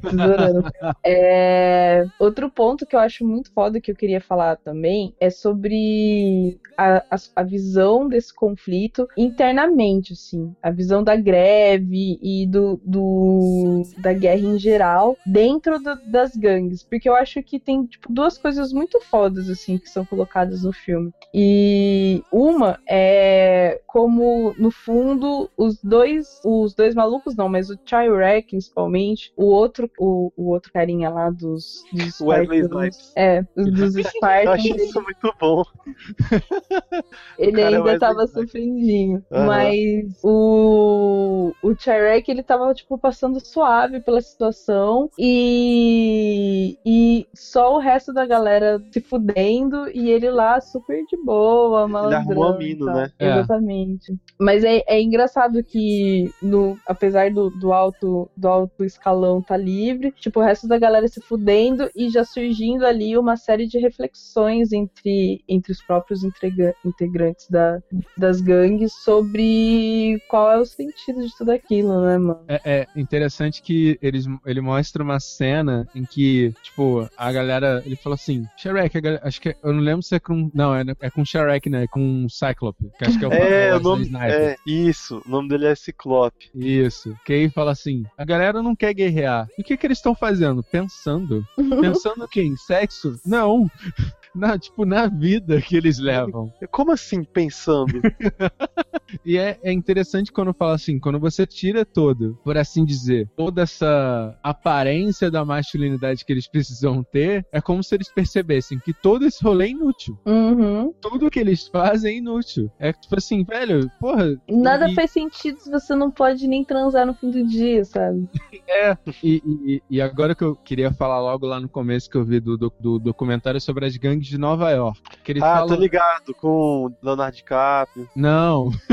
Tesourando. [LAUGHS] É, outro ponto que eu acho muito foda que eu queria falar também é sobre a, a, a visão desse conflito internamente, assim. A visão da greve e do, do- da guerra em geral dentro do- das gangues. Porque eu acho que tem, tipo, duas coisas muito fodas, assim, que são colocadas no filme. E uma é como, no fundo, os dois, os dois malucos não, mas o Chirac, principalmente, o outro, o, o outro carinha lá dos, dos Wesley Spartans, Snipes. é, dos, dos [LAUGHS] Eu Spartans, achei ele, isso muito bom. [LAUGHS] ele é ainda tava sofrendinho, Aham. mas o, o Chirac, ele tava, tipo, passando suave pela situação e, e só o resto da galera se fudendo e ele lá super de boa, malandrão. arrumou a e mina, tal. né? É. Exatamente. Mas é, é engraçado que, no, apesar do, do, alto, do alto escalão tá livre, tipo, o resto da galera se fudendo e já surgindo ali uma série de reflexões entre, entre os próprios integrantes da, das gangues sobre qual é o sentido de tudo aquilo, né, mano? É, é interessante que eles, ele mostra uma cena em que, tipo, a galera. Ele fala assim: Shrek, galera- acho que. é- Eu não lembro se é com. Não, é, é com Shrek, né? É com Cyclope. Que acho que é o É, o nome. Sniper. É, isso. O nome dele é Ciclope. Isso. Que aí fala assim: a galera não quer guerrear. E o que, que eles estão fazendo? Pensando. Pensando o quê? Em sexo? Não. [LAUGHS] Na, tipo, na vida que eles levam. Como assim, pensando? [LAUGHS] E é, é interessante quando fala assim, quando você tira todo, por assim dizer, toda essa aparência da masculinidade que eles precisam ter, é como se eles percebessem que todo esse rolê é inútil. Uhum. Tudo que eles fazem é inútil. É tipo assim, velho, porra. Nada e, faz sentido se você não pode nem transar no fim do dia, sabe? [LAUGHS] e, e, e agora que eu queria falar logo lá no começo que eu vi do, do, do documentário sobre as gangues de Nova York. Que eles ah, falam... tô ligado. Com Leonardo DiCaprio. Não,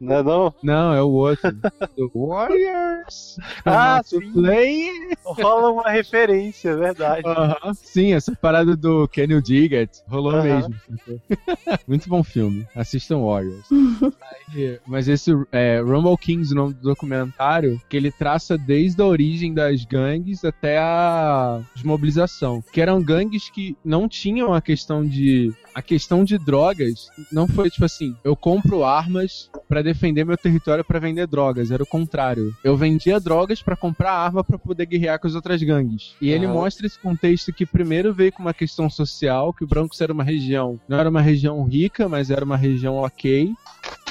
Não é não? não, é o outro. [LAUGHS] Do Warriors. Ah, to sim. Play. Rola uma referência, é verdade. Aham. Sim, essa parada do Kenny Diggett rolou Aham. mesmo. [LAUGHS] Muito bom filme. Assistam Warriors. Aí, mas esse é, Rumble Kings, o nome do documentário, que ele traça desde a origem das gangues até a desmobilização. Que eram gangues que não tinham a questão de. A questão de drogas não foi tipo assim, eu compro armas pra defender meu território pra vender drogas. Era o contrário. Eu vendia drogas pra comprar arma pra poder guerrear com as outras gangues. E ele mostra esse contexto que primeiro veio com uma questão social, que o Brancos era uma região, não era uma região rica, mas era uma região ok.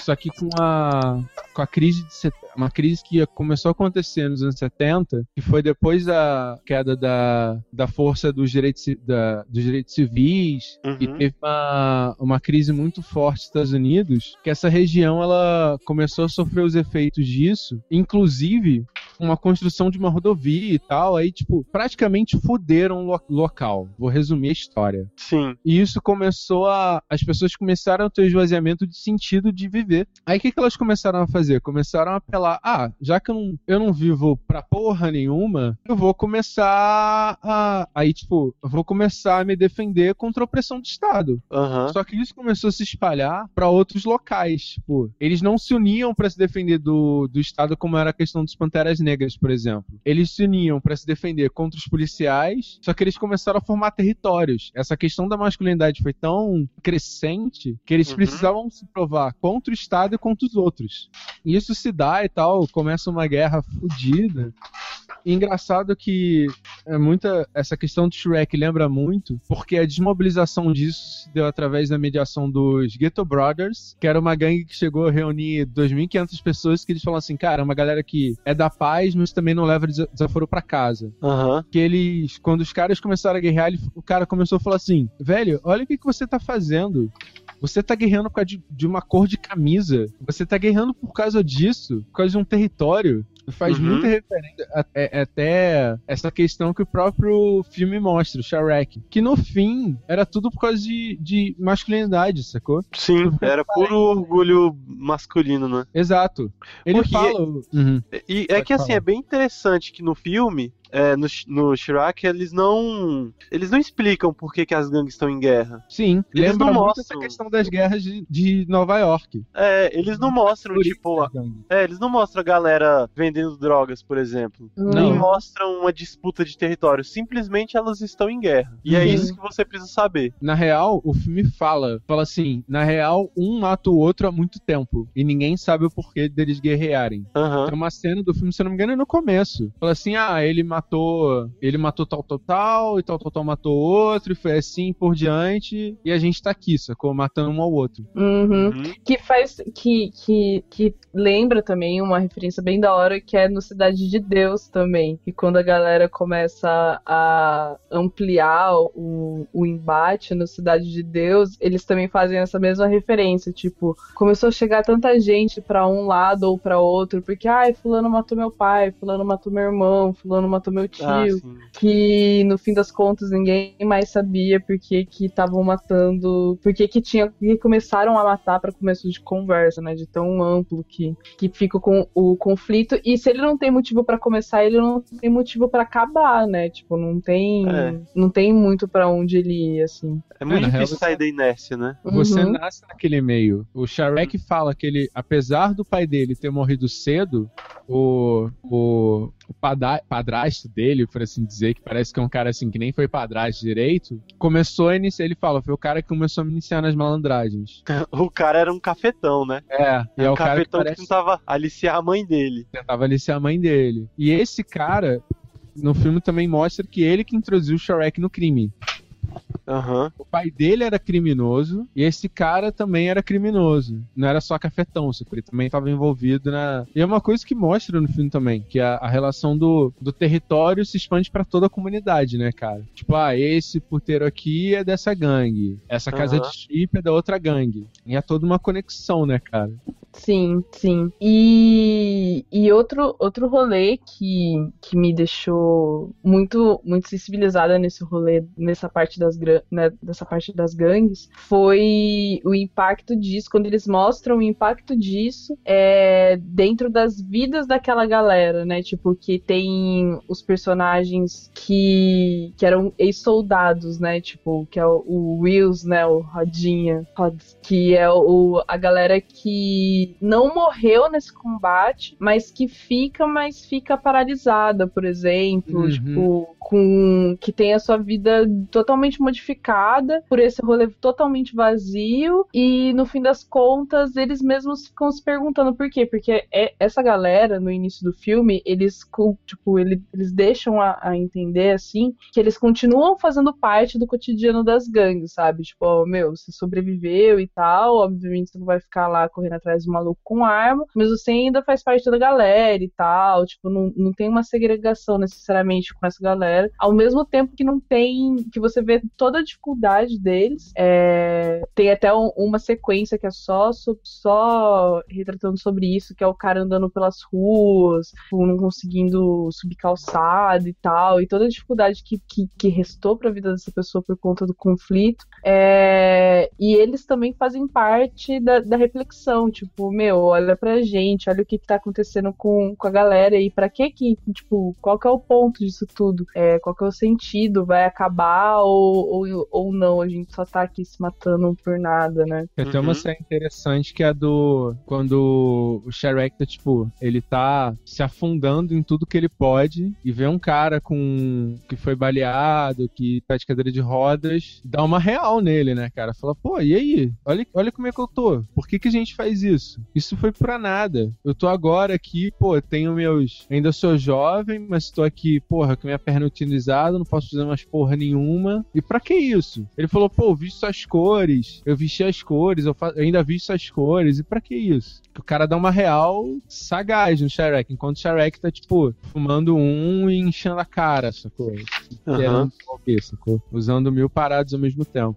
Só que com a com a crise de set- uma crise que começou a acontecer nos anos 70, que foi depois da queda da, da força dos direitos, da, dos direitos civis, e Uhum. teve uma, uma crise muito forte nos Estados Unidos, que essa região ela começou a sofrer os efeitos disso, inclusive uma construção de uma rodovia e tal, aí tipo, praticamente fuderam o lo- local. Vou resumir a história. Sim. E isso começou a. As pessoas começaram a ter esvaziamento de sentido de viver. Aí o que, que elas começaram a fazer? Começaram a apelar: ah, já que eu não, eu não vivo pra porra nenhuma, eu vou começar a. Aí, tipo, eu vou começar a me defender contra a opressão do Estado. Aham. Só que isso começou a se espalhar pra outros locais. Tipo, eles não se uniam pra se defender do, do Estado, como era a questão dos Panteras negras, por exemplo. Eles se uniam para se defender contra os policiais, só que eles começaram a formar territórios. Essa questão da masculinidade foi tão crescente que eles Uhum. precisavam se provar contra o Estado e contra os outros. E isso se dá e tal, começa uma guerra fodida. Engraçado que é muita essa questão do Shrek lembra muito, porque a desmobilização disso se deu através da mediação dos Ghetto Brothers, que era uma gangue que chegou a reunir 2.500 pessoas que eles falam assim, cara, é uma galera que é da paz, mas também não leva desa- desaforo pra casa. Aham. Que eles, quando os caras começaram a guerrear, ele- o cara começou a falar assim, velho, olha o que, que você tá fazendo. Você tá guerreando por causa de, de uma cor de camisa. Você tá guerreando por causa disso, por causa de um território. Faz Uhum. muita referência a- é- até essa questão que o próprio filme mostra, o Shrek. Que no fim era tudo por causa de, de masculinidade, sacou? Sim, era puro orgulho masculino, né? Exato. Ele Porque- fala. Uhum. E é Pode que assim, falar. é bem interessante que no filme, é, no, no Shrek, eles não. Eles não explicam por que, que as gangues estão em guerra. Sim, Eles lembra não muito mostram. essa questão das guerras de, de Nova York. É, eles não mostram, tipo, a- é, eles não mostram a galera vendendo drogas, por exemplo. Não. Nem mostram uma disputa de território. Simplesmente elas estão em guerra. E é Uhum. isso que você precisa saber. Na real, o filme fala, fala assim, na real, um mata o outro há muito tempo. E ninguém sabe o porquê deles guerrearem. Aham. Tem uma cena do filme, se eu não me engano, é no começo. Fala assim, ah, ele matou. Ele matou tal, tal, tal, e tal, tal, tal matou outro, e foi assim por diante. E a gente tá aqui, sacou? Matando um ao outro. Uhum. Uhum. Que faz. Que, que, que lembra também uma referência bem da hora que é no Cidade de Deus também. E quando a galera começa a ampliar o, o embate no Cidade de Deus, eles também fazem essa mesma referência. Tipo, começou a chegar tanta gente pra um lado ou pra outro, porque, ai, Fulano matou meu pai, Fulano matou meu irmão, Fulano matou meu tio Ah, que no fim das contas ninguém mais sabia por que que estavam matando, por que que tinha que começaram a matar para começo de conversa, né, de tão amplo que que fica com o conflito e se ele não tem motivo para começar, ele não tem motivo para acabar, né? Tipo, não tem É. não tem muito para onde ele ir assim. É muito real, difícil você- sair da inércia, né? Você Uhum. nasce naquele meio. O Shrek fala que ele, apesar do pai dele ter morrido cedo, o, o, o padrasto dele, por assim dizer, que parece que é um cara assim que nem foi padrasto direito, começou a iniciar. Ele fala, foi o cara que começou a me iniciar nas malandragens. [LAUGHS] O cara era um cafetão, né? É, e é Era o um cara que cafetão que, tentava aliciar a mãe dele. tentava aliciar a mãe dele. E esse cara, no filme também mostra que ele que introduziu o Shrek no crime. Aham. O pai dele era criminoso e esse cara também era criminoso. Não era só cafetão, ele também estava envolvido na. E é uma coisa que mostra no filme também, que a, a relação do, do território se expande pra toda a comunidade, né, cara? Tipo, ah, esse puteiro aqui é dessa gangue, essa casa Aham. de chip é da outra gangue. E é toda uma conexão, né, cara? Sim, sim. E, e outro, outro rolê que, que me deixou muito, muito sensibilizada nesse rolê, nessa parte das, gra- né, dessa parte das gangues, foi o impacto disso, quando eles mostram o impacto disso é, dentro das vidas daquela galera, né? Tipo, que tem os personagens que, que eram ex-soldados, né? Tipo, que é o, o Wills, né? O Rodinha, Rods, que é o, a galera que não morreu nesse combate, mas que fica, mas fica paralisada, por exemplo, Uhum. tipo, com que tem a sua vida totalmente modificada por esse rolê totalmente vazio e no fim das contas eles mesmos ficam se perguntando por quê, porque é essa galera no início do filme, eles tipo, ele- eles deixam a, a entender assim que eles continuam fazendo parte do cotidiano das gangues, sabe? Tipo, ó, meu, você sobreviveu e tal, obviamente você não vai ficar lá correndo atrás do maluco com arma, mas você ainda faz parte da galera e tal, tipo, não, não tem uma segregação necessariamente com essa galera, ao mesmo tempo que não tem, que você vê toda a dificuldade deles, é, tem até um- uma sequência que é só, só retratando sobre isso, que é o cara andando pelas ruas, tipo, não conseguindo subir calçada e tal, e toda a dificuldade que, que, que restou pra vida dessa pessoa por conta do conflito. É, e eles também fazem parte da, da reflexão, tipo, meu, olha pra gente, olha o que, que tá acontecendo com, com a galera e pra que que, tipo, qual que é o ponto disso tudo? É, qual que é o sentido? Vai acabar ou, ou ou, ou não, a gente só tá aqui se matando por nada, né? Tem até uma Uhum. cena interessante que é a do. Quando o Shrek tá, tipo, ele tá se afundando em tudo que ele pode e vê um cara com. que foi baleado, que tá de cadeira de rodas, dá uma real nele, né, cara? Fala, pô, e aí? Olha, olha como é que eu tô. Por que, que a gente faz isso? Isso foi pra nada. Eu tô agora aqui, pô, tenho meus. Ainda sou jovem, mas tô aqui, porra, com minha perna utilizada, não posso fazer mais porra nenhuma. E pra que isso? Ele falou, pô, eu visto as cores, eu vesti as cores, eu, fa- eu ainda visto as cores, e pra que isso? Que o cara dá uma real sagaz no Shrek, enquanto o Shrek tá, tipo, fumando um e enchendo a cara, sacou? Aham. Querendo morrer, sacou? Usando mil paradas ao mesmo tempo.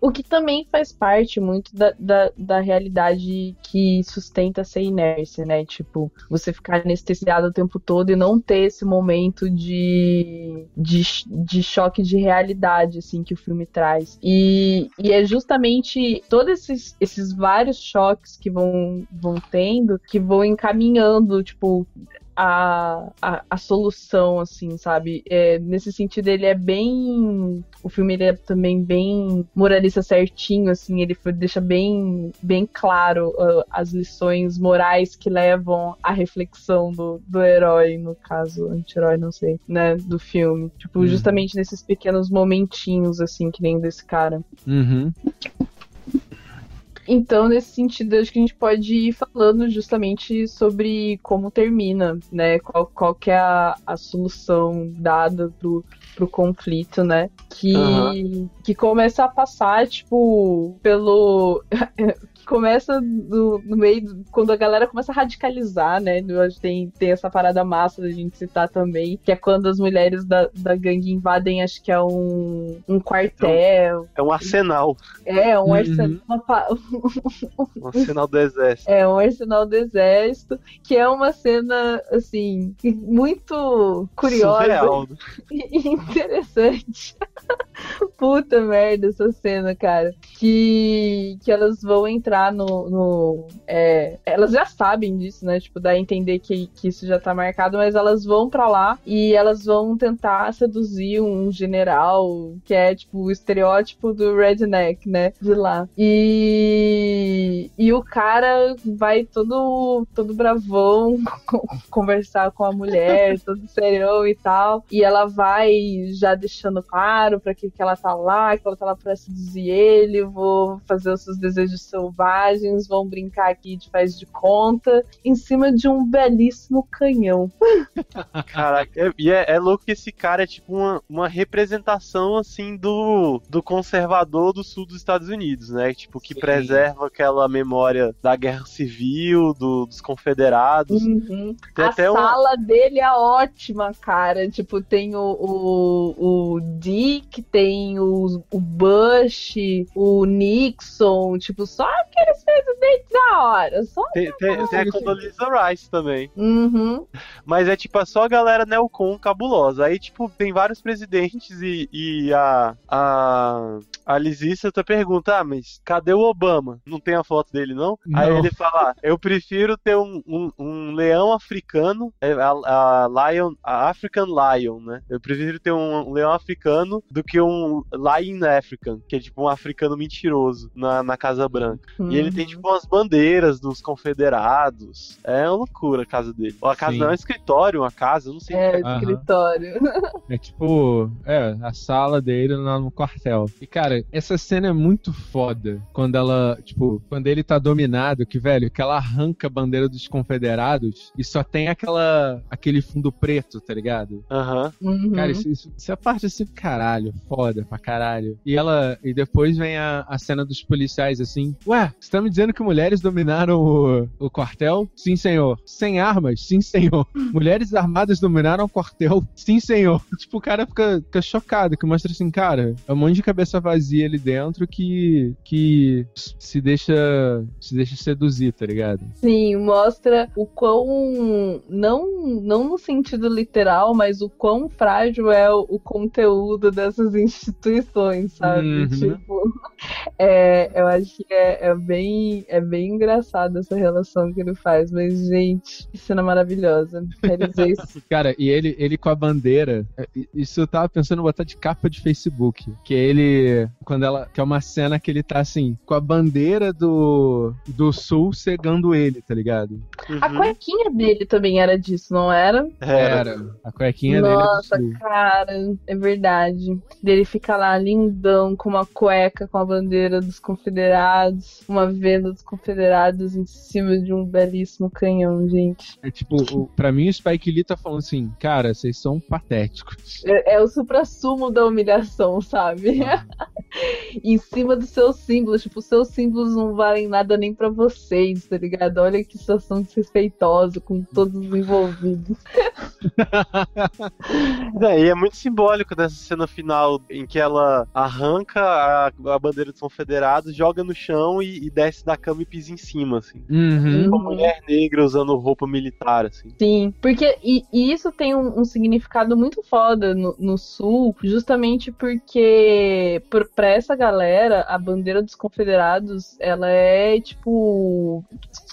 O que também faz parte muito da, da, da realidade que sustenta essa inércia, né? Tipo, você ficar anestesiado o tempo todo e não ter esse momento de, de, de choque de realidade, assim, que o filme traz. E, e é justamente todos esses, esses vários choques que vão, vão tendo que vão encaminhando, tipo, a, a, a solução, assim, sabe? É, nesse sentido, ele é bem. O filme ele é também bem moralista certinho, assim, ele deixa bem, bem claro ah, as lições morais que levam à reflexão do, do herói, no caso, anti-herói, não sei, né? Do filme. Tipo, Uhum. justamente nesses pequenos momentinhos, assim, que nem desse cara. Uhum. Então, nesse sentido, acho que a gente pode ir falando justamente sobre como termina, né? Qual, qual que é a, a solução dada pro, pro conflito, né? Que, Aham. que começa a passar, tipo, pelo. [LAUGHS] começa no, no meio. do- Quando a galera começa a radicalizar, né? Tem, tem essa parada massa da gente citar também, que é quando as mulheres da, da gangue invadem, acho que é um, um quartel. É um arsenal. É, um Uhum. arsenal. uma [LAUGHS] Um arsenal do exército. É um arsenal do exército, que é uma cena, assim, muito curiosa Surreal. [LAUGHS] e interessante. [LAUGHS] Puta merda, essa cena, cara. Que, que elas vão entrar no. no é, elas já sabem disso, né? Tipo, dá a entender que, que isso já tá marcado, mas elas vão pra lá e elas vão tentar seduzir um general que é, tipo, o estereótipo do redneck, né? De lá. E, e o cara vai todo, todo bravão [LAUGHS] conversar com a mulher, todo serião e tal. E ela vai já deixando claro pra que, que ela tá lá, que ela tá lá pra seduzir ele, vou fazer os seus desejos selvagens, vão brincar aqui de faz de conta, em cima de um belíssimo canhão. Caraca, e é, é louco que esse cara é tipo uma, uma representação assim do, do conservador do sul dos Estados Unidos, né? Tipo, que Sim. preserva aquela memória da guerra civil, do- dos confederados. Uhum. A até um- sala dele é ótima, cara. Tipo, tem o, o, o Dick, tem o, o Bush, o Nixon, tipo, só aqueles presidentes da hora. Só. Tem, tem, tem a Condoleezza Rice também. Uhum. Mas é tipo só a galera neocon cabulosa. Aí, tipo, tem vários presidentes e, e a, a, a Lisístrata pergunta: Ah, mas cadê o Obama? Não tem a foto dele, não? Aí Não. ele fala: ah, Eu prefiro ter um, um, um leão africano, é, a, a Lion, a African Lion, né? Eu prefiro ter um, um leão africano do que um Lion African, que é tipo um africano mentiroso na, na Casa Branca. E ele tem, Uhum. tipo, umas bandeiras dos confederados. É uma loucura a casa dele. Ou a casa Sim. não é um escritório, uma casa, eu não sei. É, o que Aham. escritório. [LAUGHS] É tipo, é, a sala dele lá no quartel. E, cara, essa cena é muito foda. Quando ela, tipo, quando ele tá dominado, que, velho, que ela arranca a bandeira dos confederados e só tem aquela, aquele fundo preto, tá ligado? Aham. Uhum. Cara, isso, isso, isso é parte assim, caralho, foda pra caralho. E ela, e depois vem a, a cena dos policiais assim, ué, você tá me dizendo que mulheres dominaram o, o quartel? Sim, senhor. Sem armas? Sim, senhor. [LAUGHS] Mulheres armadas dominaram o quartel? Sim, senhor. [LAUGHS] Tipo, o cara fica, fica chocado, que mostra assim, cara, é um monte de cabeça vazia ali dentro que, que se deixa, se deixa seduzir, tá ligado? Sim, mostra o quão. Não, não no sentido literal, mas o quão frágil é o, o conteúdo dessas instituições, sabe? Uhum. Tipo, [LAUGHS] é, eu acho que é, é bem, é bem engraçado essa relação que ele faz. Mas, gente, que cena maravilhosa. Realizei isso. [LAUGHS] Cara, e ele, ele com a bandeira, Isso eu tava pensando em botar de capa de Facebook. Que é ele. Quando ela. Que é uma cena que ele tá assim, com a bandeira do. do sul cegando ele, tá ligado? A Uhum. cuequinha dele também era disso, não era? Era. A cuequinha Nossa, dele é sul. cara, é verdade. Dele fica lá lindão, com uma cueca com a bandeira dos confederados, uma venda dos confederados em cima de um belíssimo canhão, gente. É tipo, o, pra mim o Spike Lee tá falando assim, cara, vocês são patéticos. É, é o supra-sumo da humilhação, sabe? [LAUGHS] em cima dos seus símbolos, tipo, os seus símbolos não valem nada nem pra vocês, tá ligado? Olha que situação desrespeitosa com todos os envolvidos. [LAUGHS] É, e é muito simbólico dessa cena final em que ela arranca a, a bandeira dos confederados, joga no chão e, e desce da cama e pisa em cima, assim. Uhum. Uma mulher negra usando roupa militar, assim. Sim, porque e, e isso tem um, um significado muito foda no, no sul, justamente porque por, pra essa galera a bandeira dos confederados ela é tipo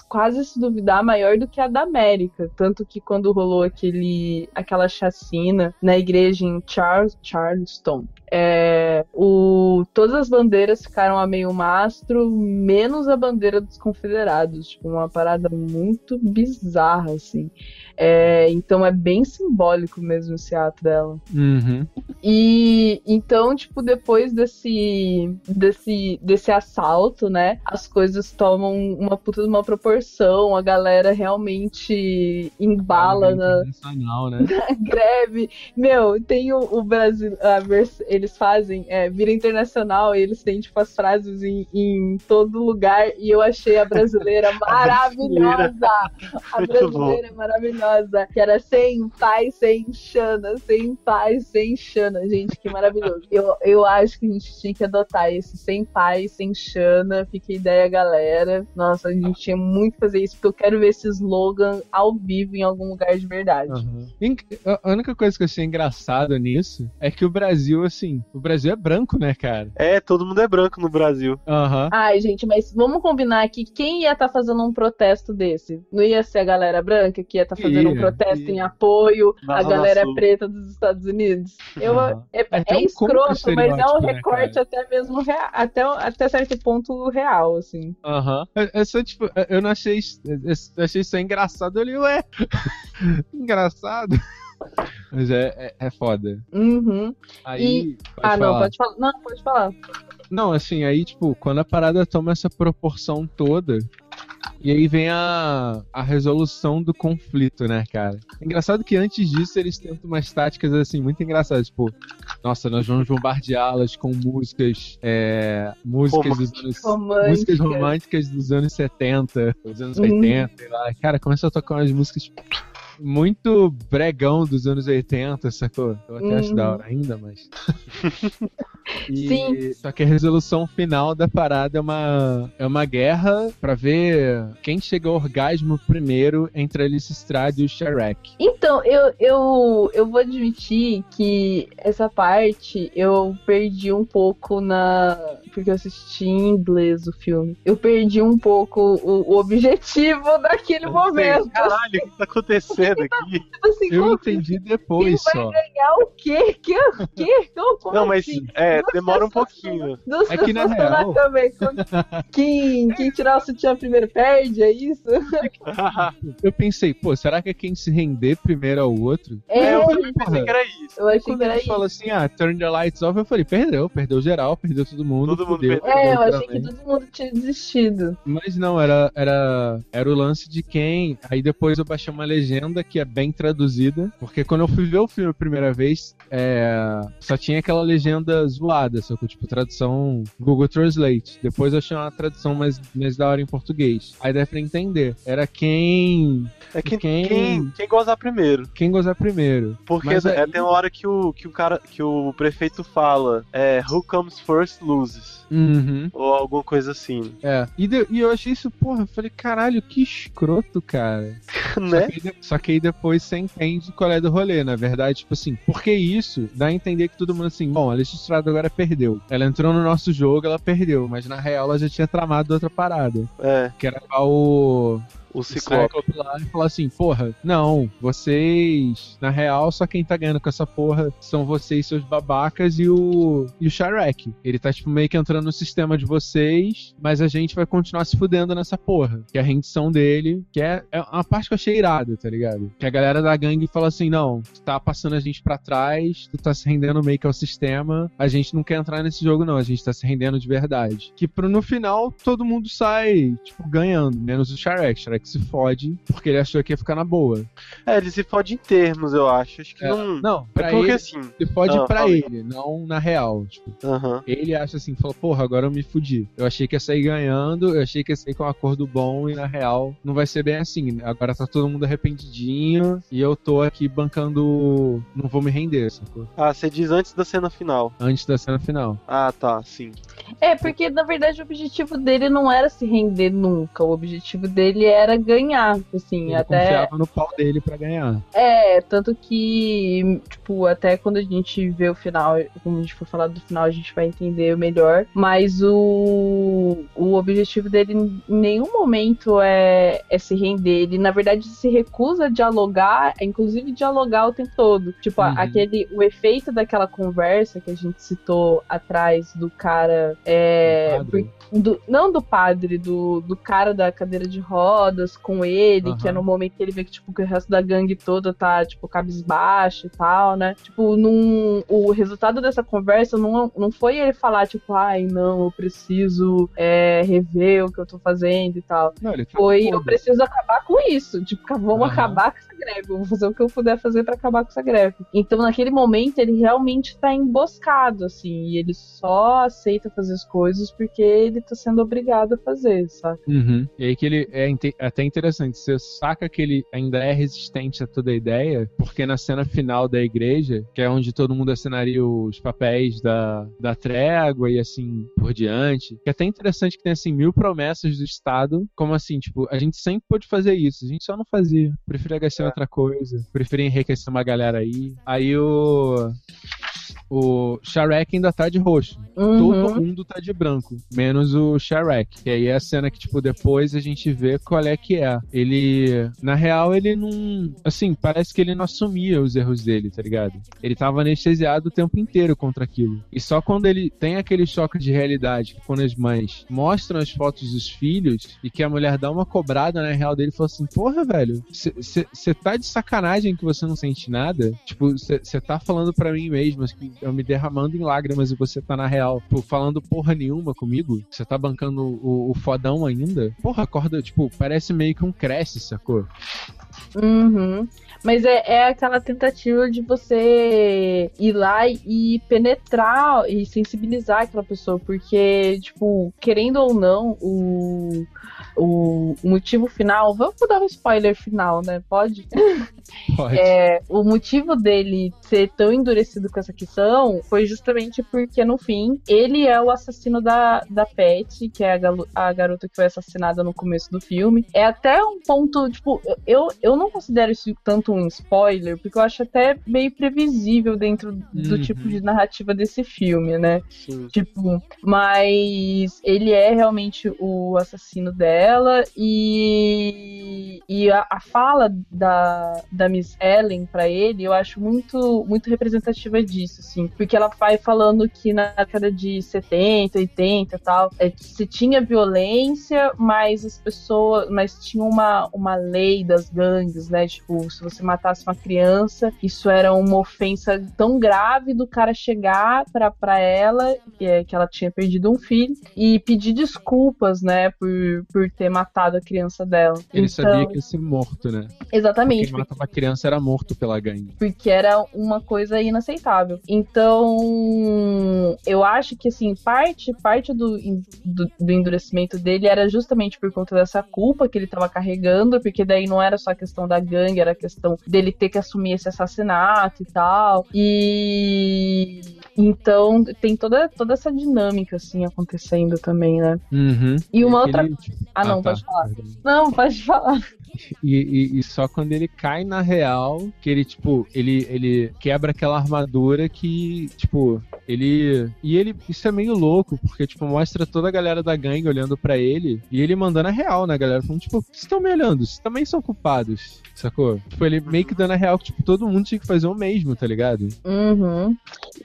quase se duvidar maior do que a da América, tanto que quando rolou aquele aquela chacina na igreja em Charles, Charleston é, o, todas as bandeiras ficaram a meio mastro, menos a bandeira dos confederados. Tipo, uma parada muito bizarra, assim. É, então é bem simbólico mesmo esse ato dela. Uhum. E então, tipo, depois desse, desse, desse assalto, né? As coisas tomam uma puta de uma proporção, a galera realmente embala na, né? [LAUGHS] greve. Meu, tem o, o Brasil. A vers- eles fazem, é, vira internacional e eles têm, tipo, as frases em, em todo lugar. E eu achei a brasileira [LAUGHS] maravilhosa. A brasileira é maravilhosa. Que era sem pai, sem Xana, sem pai, sem Xana. Gente, que maravilhoso. Eu, eu acho que a gente tinha que adotar esse sem pai, sem Xana. Fica a ideia, galera. Nossa, a gente tinha muito que fazer isso, porque eu quero ver esse slogan ao vivo em algum lugar de verdade. Uhum. A única coisa que eu achei engraçado nisso é que o Brasil, assim, o Brasil é branco, né, cara? É, todo mundo é branco no Brasil. Aham. Ai, gente, mas vamos combinar aqui quem ia estar fazendo um protesto desse? Não ia ser a galera branca que ia estar fazendo um Ia, protesto ia. em apoio à preta Sul. preta dos Estados Unidos? Eu, Aham. é, É, é um escroto, mas é um né, recorte cara? até mesmo rea- até, até certo ponto real, assim. Aham. É, é só, tipo, é- eu não achei. isso- é- eu achei isso engraçado. Eu li, ué. [LAUGHS] engraçado. Mas é, é, é foda. Uhum. Aí. pode ah, não, falar. pode falar. Não, pode falar. Não, assim, aí, tipo, quando a parada toma essa proporção toda. E aí vem a, a resolução do conflito, né, cara? Engraçado que antes disso eles tentam umas táticas, assim, muito engraçadas. Tipo, nossa, nós vamos bombardeá-las com músicas. É, músicas dos anos. Romântica. Músicas românticas dos anos 70, dos anos Uhum. 80, sei lá. Cara, começa a tocar umas músicas muito bregão dos anos 80, sacou? Eu até acho Uhum. da hora ainda, mas. [LAUGHS] E- Sim. Só que a resolução final da parada é uma, é uma guerra pra ver quem chega ao orgasmo primeiro entre a Alice Strade e o Shrek. Então, eu, eu, eu vou admitir que essa parte eu perdi um pouco na. Porque eu assisti em inglês o filme. Eu perdi um pouco o, o objetivo [LAUGHS] daquele momento. Caralho, o que tá acontecendo [LAUGHS] aqui? Tipo assim, Eu como entendi depois Quem só. ganhar o quê? Que, o quê? Como Não, mas assim? é, demora um pouquinho. Duas É que, na real- também. [LAUGHS] Quem, quem tirar o sutiã primeiro perde, é isso? Eu pensei, pô, será que é quem se render primeiro ao outro? É, eu eu, também pensei que era isso. achei Quando que era ele isso. falou assim, ah, turn the lights off, eu falei, perdeu, perdeu geral, perdeu todo mundo. Todo mundo fudeu, perdeu. É, eu achei que todo mundo tinha desistido. Mas não, era, era, era o lance de quem. Aí depois eu baixei uma legenda que é bem traduzida. Porque quando eu fui ver o filme a primeira vez, é, só tinha aquela legenda zoada, só que tipo, tradução Google Translate. Depois eu achei uma tradução mais, mais da hora em português. Aí dá pra entender. Era quem. É quem, Quem- quem, quem gozar primeiro. Quem gozar primeiro. Porque Mas é, aí- tem uma hora que o, que o cara, que o prefeito fala, é, who comes first loses. Uhum. Ou alguma coisa assim, É. E, de- e eu achei isso, porra, eu falei, caralho, que escroto, cara. [LAUGHS] Só né? que, aí de- só que aí depois você entende qual é do rolê, na verdade, tipo assim, porque isso dá a entender que todo mundo assim, bom, a Alice Estrada agora perdeu. Ela entrou no nosso jogo, ela perdeu, mas na real ela já tinha tramado outra parada, É. que era o O o Ciclope. Cyclope lá e falar assim, porra, não, vocês, na real, só quem tá ganhando com essa porra são vocês, seus babacas, e o, e o Shrek. Ele tá, tipo, meio que entrando no sistema de vocês, mas a gente vai continuar se fudendo nessa porra. Que é a rendição dele, que é, é uma parte que eu achei irada, tá ligado? Que a galera da gangue fala assim, não, tu tá passando a gente pra trás, tu tá se rendendo meio que ao sistema, a gente não quer entrar nesse jogo não, a gente tá se rendendo de verdade. Que pro, no final, todo mundo sai, tipo, ganhando, menos o Shrek. Shrek se fode, porque ele achou que ia ficar na boa. É, ele se fode em termos, eu acho. Acho que É, não. Não, É pra porque ele, assim. se fode Ah, pra ele, não na real. Tipo, Aham. ele acha assim, falou, porra, agora eu me fudi. Eu achei que ia sair ganhando, eu achei que ia sair com um acordo bom e na real não vai ser bem assim. Agora tá todo mundo arrependidinho e eu tô aqui bancando. Não vou me render, sacou? Ah, você diz antes da cena final. Antes da cena final. Ah, tá, sim. É, porque na verdade o objetivo dele não era se render nunca. O objetivo dele era ganhar, assim, Ele até. confiava no pau dele pra ganhar. É, tanto que, tipo, até quando a gente vê o final, quando a gente for falar do final, a gente vai entender melhor. Mas o, o objetivo dele em nenhum momento é, é se render. Ele, na verdade, se recusa a dialogar, é, inclusive dialogar o tempo todo. Tipo, Uhum. aquele, o efeito daquela conversa que a gente citou atrás do cara. É, Do do- não do padre, do, do cara da cadeira de rodas com ele, Aham. que é no momento que ele vê que, tipo, que o resto da gangue toda tá, tipo, cabisbaixo e tal, né? Tipo, num, o resultado dessa conversa não, não foi ele falar, tipo, ai, não, eu preciso é, rever o que eu tô fazendo e tal. Não, ele Foi, eu preciso acabar com isso. Tipo, vamos Aham. acabar com essa greve. Vou fazer o que eu puder fazer pra acabar com essa greve. Então, naquele momento, ele realmente tá emboscado, assim. E ele só aceita fazer as coisas porque ele tá sendo obrigado a fazer, sabe? Uhum. E aí que ele é inte- até interessante, você saca que ele ainda é resistente a toda a ideia, porque na cena final da igreja, que é onde todo mundo assinaria os papéis da, da trégua e assim por diante, que é até interessante que tem assim mil promessas do Estado, como assim, tipo, a gente sempre pôde fazer isso, a gente só não fazia, preferia gastar em outra coisa, preferia enriquecer uma galera aí. Aí o. O Shrek ainda tá de roxo. Todo Uhum. mundo tá de branco, menos o Shrek. E aí é a cena que, tipo, depois a gente vê qual é que é. Ele, na real, ele não. Assim, parece que ele não assumia os erros dele, tá ligado? Ele tava anestesiado o tempo inteiro contra aquilo. E só quando ele tem aquele choque de realidade, que quando as mães mostram as fotos dos filhos e que a mulher dá uma cobrada na real dele e fala assim: Porra, velho, você tá de sacanagem que você não sente nada? Tipo, você tá falando pra mim mesmo que eu me derramando em lágrimas e você tá na real, tipo, falando porra nenhuma comigo? Você tá bancando o, o fodão ainda? Porra, acorda, tipo, parece meio que um cresce, sacou? Uhum. Mas é, é aquela tentativa de você ir lá e penetrar e sensibilizar aquela pessoa, porque, tipo, querendo ou não, o, o, o motivo final. Vamos dar um spoiler final, né? Pode? Pode. É, o motivo dele ser tão endurecido com essa questão foi justamente porque, no fim, ele é o assassino da, da Pet, que é a, galo- a garota que foi assassinada no começo do filme. É até um ponto, tipo, eu, eu não considero isso tanto um spoiler, porque eu acho até meio previsível dentro do Uhum. tipo de narrativa desse filme, né? Sim. Tipo, mas ele é realmente o assassino dela e, e a, a fala da, da Miss Ellen pra ele eu acho muito, muito representativa disso, assim. Porque ela vai falando que na década de 70, 80 e tal, é, se tinha violência, mas as pessoas. Mas tinha uma, uma lei das gangues, né? Tipo, se você matasse uma criança, isso era uma ofensa tão grave do cara chegar pra, pra ela, que, é, que ela tinha perdido um filho, e pedir desculpas, né, por, por ter matado a criança dela. Ele Então, sabia que ia ser morto, né? Exatamente, Quem matava a criança era morto pela gangue. porque era uma coisa inaceitável. Então, eu acho que assim, parte parte do, do, do endurecimento dele era justamente por conta dessa culpa que ele estava carregando, porque daí não era só a questão da gangue, era a questão dele ter que assumir esse assassinato e tal. E então tem toda, toda essa dinâmica assim acontecendo também, né? Uhum. E uma outra. Ah, não, tá, pode falar. Não, pode falar. E, e- e só quando ele cai na real, que ele, tipo, ele, ele quebra aquela armadura que, tipo, ele. E ele. Isso é meio louco, porque, tipo, mostra toda a galera da gangue olhando pra ele e ele mandando a real, né, galera? Falando, tipo, vocês estão me olhando, vocês também são culpados, sacou? Tipo, ele meio que dando a real que, tipo, todo mundo tinha que fazer o mesmo, tá ligado? Uhum.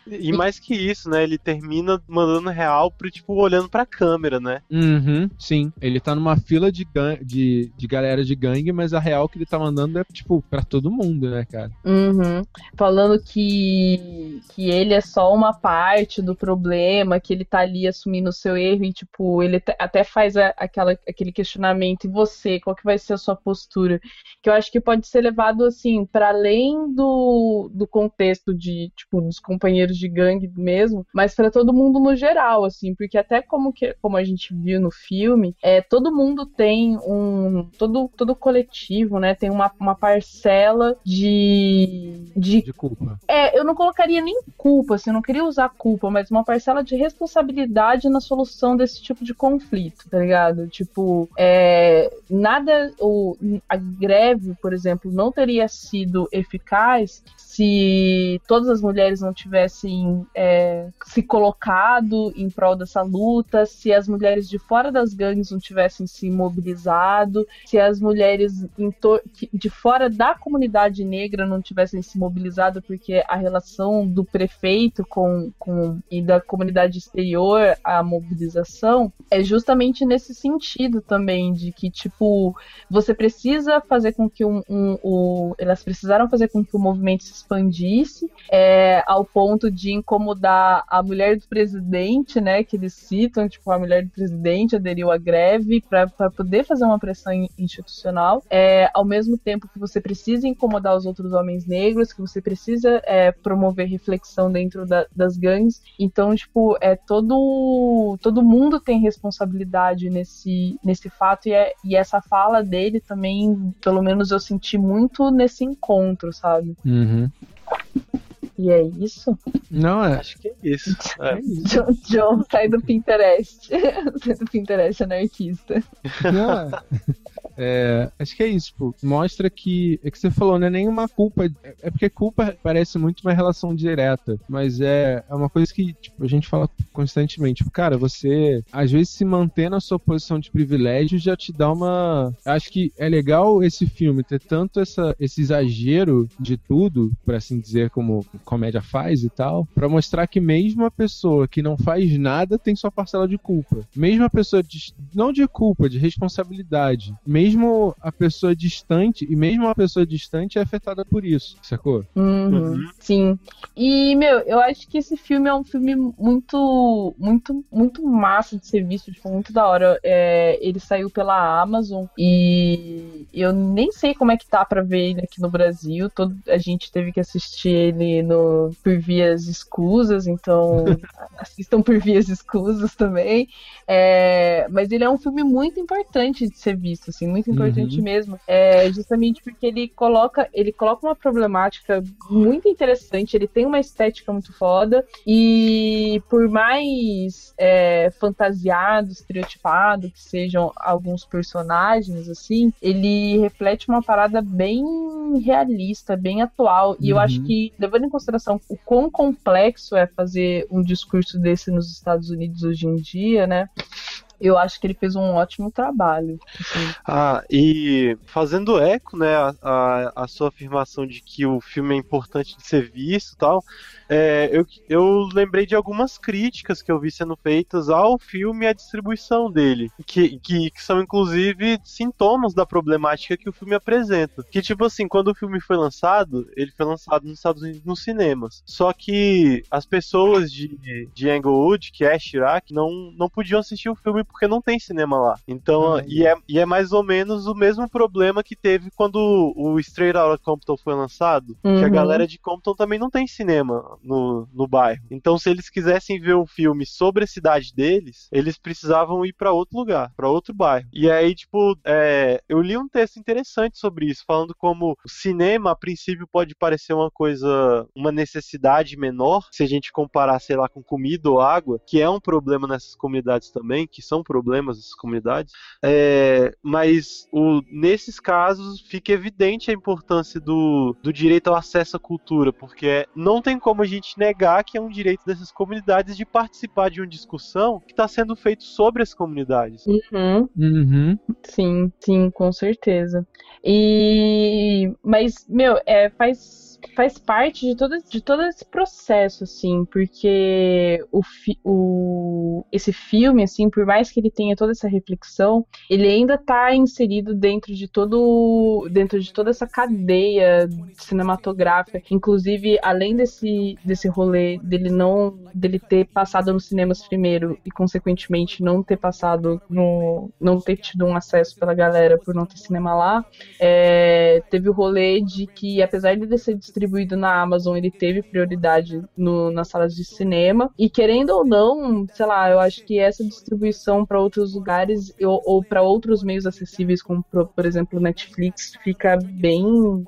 E mais que isso, né? Ele termina mandando real pro, tipo, olhando pra câmera, né? Uhum, sim. Ele tá numa fila de, gan- de, de galera de gangue, mas a real que ele tá mandando é, tipo, pra todo mundo, né, cara? Uhum. Falando que, que ele é só uma parte do problema, que ele tá ali assumindo o seu erro e, tipo, ele até faz a- aquela, aquele questionamento, e você, qual que vai ser a sua postura? Que eu acho que pode ser levado, assim, para além do, do contexto de, tipo, dos companheiros de gangue mesmo, mas para todo mundo no geral, assim, porque até como, que, como a gente viu no filme, é, todo mundo tem um, todo, todo coletivo, né, tem uma, uma parcela de, de De culpa. é, eu não colocaria nem culpa, assim, eu não queria usar culpa, mas uma parcela de responsabilidade na solução desse tipo de conflito, tá ligado? Tipo, é, nada, o, a greve, por exemplo, não teria sido eficaz se todas as mulheres não tivessem é, se colocado em prol dessa luta, se as mulheres de fora das gangues não tivessem se mobilizado, se as mulheres que- de fora da comunidade negra não tivessem se mobilizado, porque a relação do prefeito com, com e da comunidade exterior à mobilização é justamente nesse sentido também, de que, tipo, você precisa fazer com que um, um- o, elas precisaram fazer com que o movimento se expandisse é, ao ponto de incomodar a mulher do presidente, né, que eles citam, tipo, a mulher do presidente aderiu à greve para poder fazer uma pressão in- institucional, é, ao mesmo tempo que você precisa incomodar os outros homens negros, que você precisa é, promover reflexão dentro da- das gangues, então, tipo, é todo, todo mundo tem responsabilidade nesse, nesse fato e, é, e essa fala dele também, pelo menos eu senti muito nesse encontro, sabe? Uhum. E é isso. Não, é. Acho que é isso. [LAUGHS] É. é. John, John sai do Pinterest. [LAUGHS] sai do Pinterest anarquista. Não, é. É, acho que é isso, pô. Mostra que. É que você falou, não é nenhuma culpa. É, é porque culpa parece muito uma relação direta. Mas é, é uma coisa que tipo, a gente fala constantemente. Tipo, cara, você às vezes se manter na sua posição de privilégio já te dá uma. Acho que é legal esse filme ter tanto essa, esse exagero de tudo, por assim dizer, como comédia faz e tal, pra mostrar que mesmo a pessoa que não faz nada tem sua parcela de culpa. Mesmo a pessoa de, não de culpa, de responsabilidade. Mesmo a pessoa distante, e mesmo a pessoa distante é afetada por isso, sacou? Uhum, Sim. E, meu, eu acho que esse filme é um filme muito, muito, muito massa de ser visto, tipo, muito da hora. É, ele saiu pela Amazon e eu nem sei como é que tá pra ver ele aqui no Brasil. Todo, a gente teve que assistir ele no, por vias escusas, então [LAUGHS] assistam por vias escusas também. É, mas ele é um filme muito importante de ser visto, assim, muito importante Uhum. mesmo. É, justamente porque ele coloca, ele coloca uma problemática muito interessante, ele tem uma estética muito foda, e por mais é, fantasiado, estereotipado que sejam alguns personagens, assim, ele reflete uma parada bem realista, bem atual. E eu Uhum. acho que, levando em consideração o quão complexo é fazer um discurso desse nos Estados Unidos hoje em dia, né? Eu acho que ele fez um ótimo trabalho. assim. Ah, e fazendo eco, né, a, a, a sua afirmação de que o filme é importante de ser visto e tal, é, eu, eu lembrei de algumas críticas que eu vi sendo feitas ao filme e à distribuição dele, que, que, que são inclusive sintomas da problemática que o filme apresenta. Que, tipo assim, quando o filme foi lançado, ele foi lançado nos Estados Unidos nos cinemas. Só que as pessoas de, de Englewood, que é Chirac, não, não podiam assistir o filme porque não tem cinema lá. Então, Ah, e, é, e é mais ou menos o mesmo problema que teve quando o Straight Outta Compton foi lançado, que a Uhum. galera de Compton também não tem cinema no, no bairro. Então, se eles quisessem ver um filme sobre a cidade deles, eles precisavam ir pra outro lugar, pra outro bairro. E aí, tipo, é, eu li um texto interessante sobre isso, falando como o cinema, a princípio, pode parecer uma coisa, uma necessidade menor, se a gente comparar, sei lá, com comida ou água, que é um problema nessas comunidades também, que são problemas dessas comunidades. É, mas o, nesses casos fica evidente a importância do, do direito ao acesso à cultura, porque não tem como a gente negar que é um direito dessas comunidades de participar de uma discussão que está sendo feita sobre as comunidades. Uhum. Uhum. Sim, sim, com certeza. E mas meu, é faz faz parte de todo, de todo esse processo, assim, porque o, fi, o, esse filme, assim, por mais que ele tenha toda essa reflexão, ele ainda está inserido dentro de todo dentro de toda essa cadeia cinematográfica. Inclusive, além desse, desse rolê dele não dele ter passado nos cinemas primeiro e, consequentemente, não ter passado no. não ter tido um acesso pela galera por não ter cinema lá, é, teve o rolê de que, apesar de ele ser distribuído na Amazon, ele teve prioridade no, nas salas de cinema. E querendo ou não, sei lá, eu acho que essa distribuição para outros lugares ou, ou para outros meios acessíveis, como por, por exemplo Netflix, fica bem,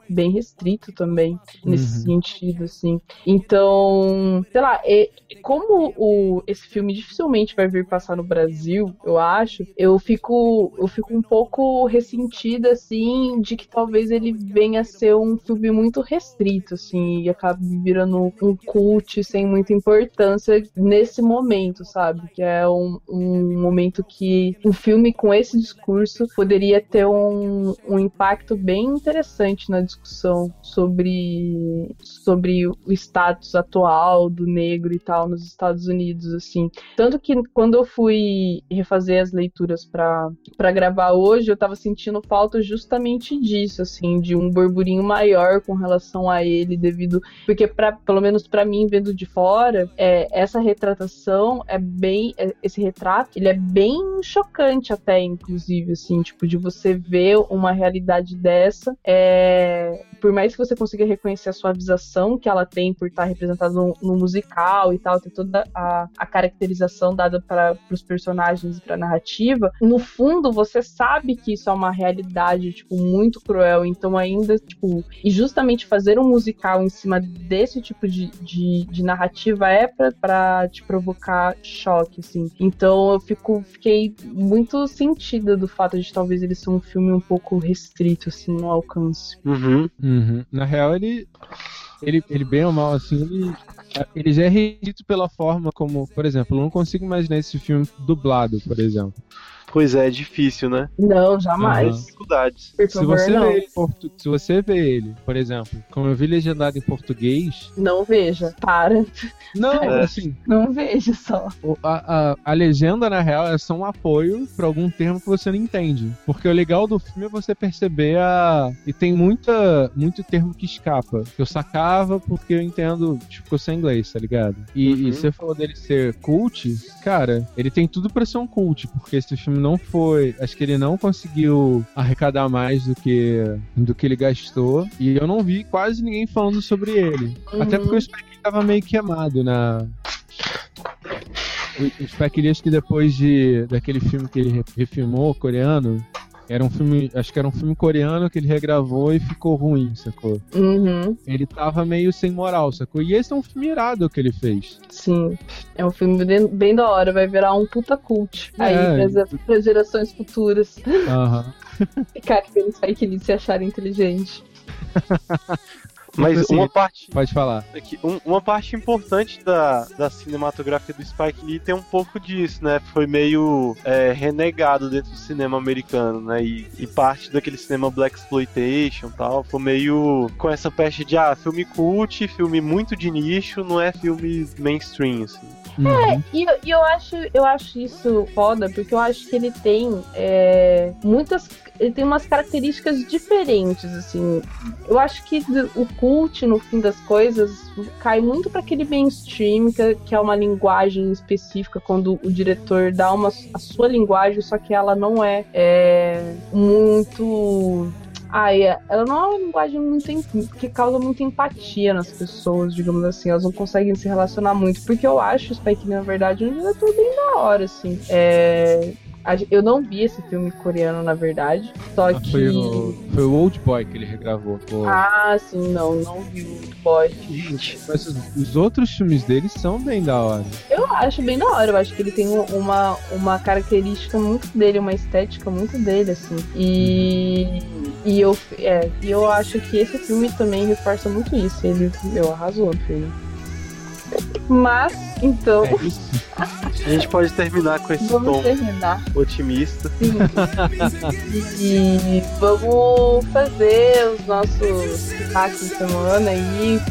bem restrito também nesse Uhum. sentido, assim. Então, sei lá, é, como o, esse filme dificilmente vai vir passar no Brasil, eu acho, eu fico, eu fico um pouco ressentida, assim, de que talvez ele venha a ser um filme muito restrito, assim, e acabe virando um cult sem muita importância nesse momento, sabe? Que é um, um momento que um filme com esse discurso poderia ter um, um impacto bem interessante na discussão sobre, sobre o status atual do negro e tal nos Estados Unidos, assim. Tanto que quando eu fui refazer as leituras para gravar hoje, eu tava sentindo falta justamente disso, assim, de um burburinho maior com relação a ele, devido. Porque, pra, pelo menos para mim, vendo de fora, é, essa retratação é bem. é- esse retrato, ele é bem chocante, até, inclusive, assim, tipo, de você ver uma realidade dessa. É, por mais que você consiga reconhecer a suavização que ela tem por estar representada no, no musical e tal, ter toda a, a caracterização dada para os personagens e para a narrativa, no fundo você sabe que isso é uma realidade, tipo, muito cruel. Então, ainda, tipo, e justamente fazer um musical em cima desse tipo de, de, de narrativa é pra, pra te provocar choque, assim. Então, eu fico, fiquei muito sentida do fato de talvez ele ser um filme um pouco restrito, assim, no alcance. Uhum. Uhum. Na real, ele, ele, ele bem ou mal, assim, ele, ele já é restrito pela forma como, por exemplo, eu não consigo imaginar esse filme dublado, por exemplo. Pois é, é difícil, né? Não, jamais. Dificuldades. Por Se favor, você, não. vê portu- se você vê ele, por exemplo, como eu vi legendado em português, Não veja. Para. não, [LAUGHS] É. assim, Não veja só. a, a, a legenda, na real, é só um apoio pra algum termo que você não entende. Porque o legal do filme é você perceber a. E tem muita, muito termo que escapa. Que eu sacava porque eu entendo, tipo, que eu sei inglês, tá ligado? E, Uhum. e você falou dele ser cult, cara, ele tem tudo pra ser um cult, porque esse filme não foi. Acho que ele não conseguiu arrecadar mais do que, do que ele gastou. E eu não vi quase ninguém falando sobre ele. Até Uhum. porque o Spike Lee tava meio queimado na. O o Spike Lee, acho que depois de, daquele filme que ele re- refilmou, coreano, era um filme. Acho que era um filme coreano que ele regravou e ficou ruim, sacou? Uhum, Ele tava meio sem moral, sacou? E esse é um filme irado que ele fez. sim. É um filme bem, bem da hora, vai virar um puta cult. Aí, É. pras, pras gerações futuras. Aham. [LAUGHS] Ficar aquele Spike Lee se acharem inteligente. [LAUGHS] Mas assim, uma parte Pode falar. Aqui, um- uma parte importante da, da cinematografia do Spike Lee tem um pouco disso, né? Foi meio é, renegado dentro do cinema americano, né? E, e parte daquele cinema Black Exploitation e tal, foi meio com essa peste de, ah, filme cult, filme muito de nicho, não é filme mainstream, assim. Uhum. E, eu- e eu acho, eu acho isso foda, porque eu acho que ele tem é, muitas. Ele tem umas características diferentes, assim. Eu acho que o cult, no fim das coisas, cai muito para aquele mainstream, que, que é uma linguagem específica, quando o diretor dá uma, a sua linguagem, só que ela não é, é muito. Ai, é- ela não é uma linguagem muito que causa muita empatia nas pessoas, digamos assim. Elas não conseguem se relacionar muito. Porque eu acho o Spike Lee, na verdade, um diretor bem da hora, assim. É, Eu não vi esse filme coreano, na verdade. Só Ah, que. Foi o, foi o Old Boy que ele regravou. Pô. Ah, sim, não, não vi o boy. Gente, Mas os, os outros filmes dele são bem da hora. Eu acho bem da hora, eu acho que ele tem um- uma, uma característica muito dele, uma estética muito dele, assim. E, e, eu, é, e eu acho que esse filme também reforça muito isso. Ele, meu, arrasou no filme. Mas, então, É isso. A gente pode terminar com esse vamos tom terminar. otimista. Sim. e vamos fazer os nossos destaques de semana aí.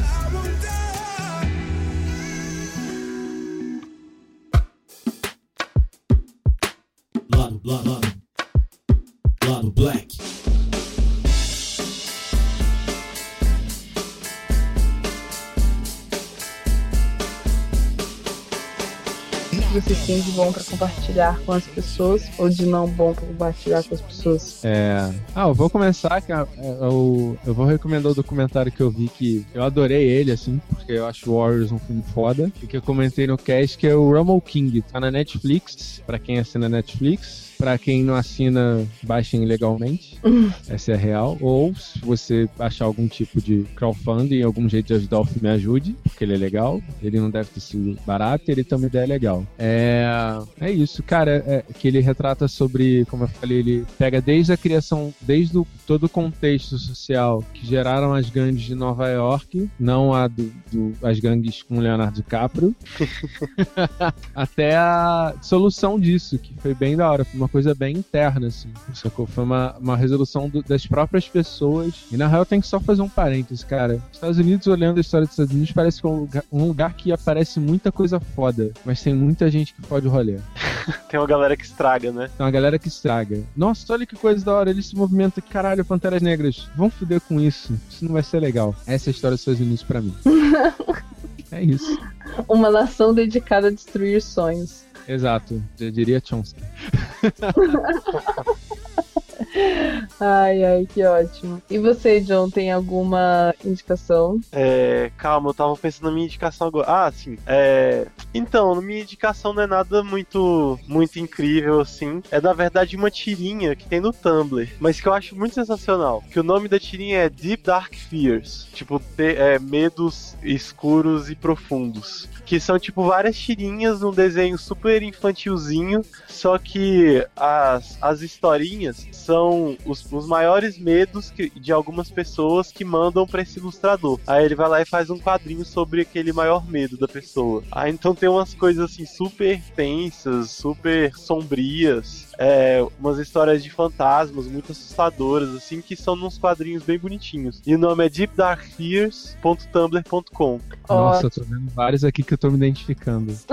Lado, lado. Lado Black. Que vocês têm de bom pra compartilhar com as pessoas ou de não bom pra compartilhar com as pessoas. É. Ah, eu vou começar. Que, é, eu, eu vou recomendar o documentário que eu vi que eu adorei ele, assim, porque eu acho Warriors um filme foda. E que eu comentei no cast, que é o Rumble King. Tá na Netflix, pra quem assina Netflix. Pra quem não assina, baixem ilegalmente. Essa é a real. Ou se você achar algum tipo de crowdfunding, algum jeito de ajudar o filme, ajude, porque ele é legal. Ele não deve ter sido barato e ele uma ideia legal. É, é isso, cara. É, que ele retrata sobre, como eu falei, ele pega desde a criação, desde o, todo o contexto social que geraram as gangues de Nova York, não a do, do- as gangues com Leonardo DiCaprio, [LAUGHS] [LAUGHS] até a solução disso, que foi bem da hora, foi uma coisa bem interna, assim, sacou? Foi uma, uma resolução do- das próprias pessoas. E na real tem que só fazer um parênteses, cara. Estados Unidos, olhando a história dos Estados Unidos, parece que é um lugar, um lugar que aparece muita coisa foda, mas tem muita gente que pode rolê. [LAUGHS] Tem uma galera que estraga, né? Tem uma galera que estraga. Nossa, olha que coisa da hora. Eles se movimentam. Caralho, Panteras Negras. Vão foder com isso. Isso não vai ser legal. Essa é a história dos Estados Unidos pra mim. [LAUGHS] é isso. Uma nação dedicada a destruir sonhos. Exato. Já diria Chomsky. [LAUGHS] Ai, ai, que ótimo. E você, John, tem alguma indicação? É, calma, eu tava pensando na minha indicação agora. Ah, sim. É, então, na minha indicação não é nada muito, muito incrível assim. É na verdade uma tirinha que tem no Tumblr, mas que eu acho muito sensacional. Que o nome da tirinha é Deep Dark Fears, tipo é, medos escuros e profundos. Que são tipo várias tirinhas num desenho super infantilzinho, só que as, as historinhas são os, os maiores medos que- de algumas pessoas que mandam pra esse ilustrador. Aí ele vai lá e faz um quadrinho sobre aquele maior medo da pessoa. Aí então tem umas coisas assim super tensas, super sombrias, é, umas histórias de fantasmas muito assustadoras, assim, que são nos quadrinhos bem bonitinhos. E o nome é deepdarkfears.tumblr.com. Nossa, eu tô vendo vários aqui que eu tô me identificando. [LAUGHS]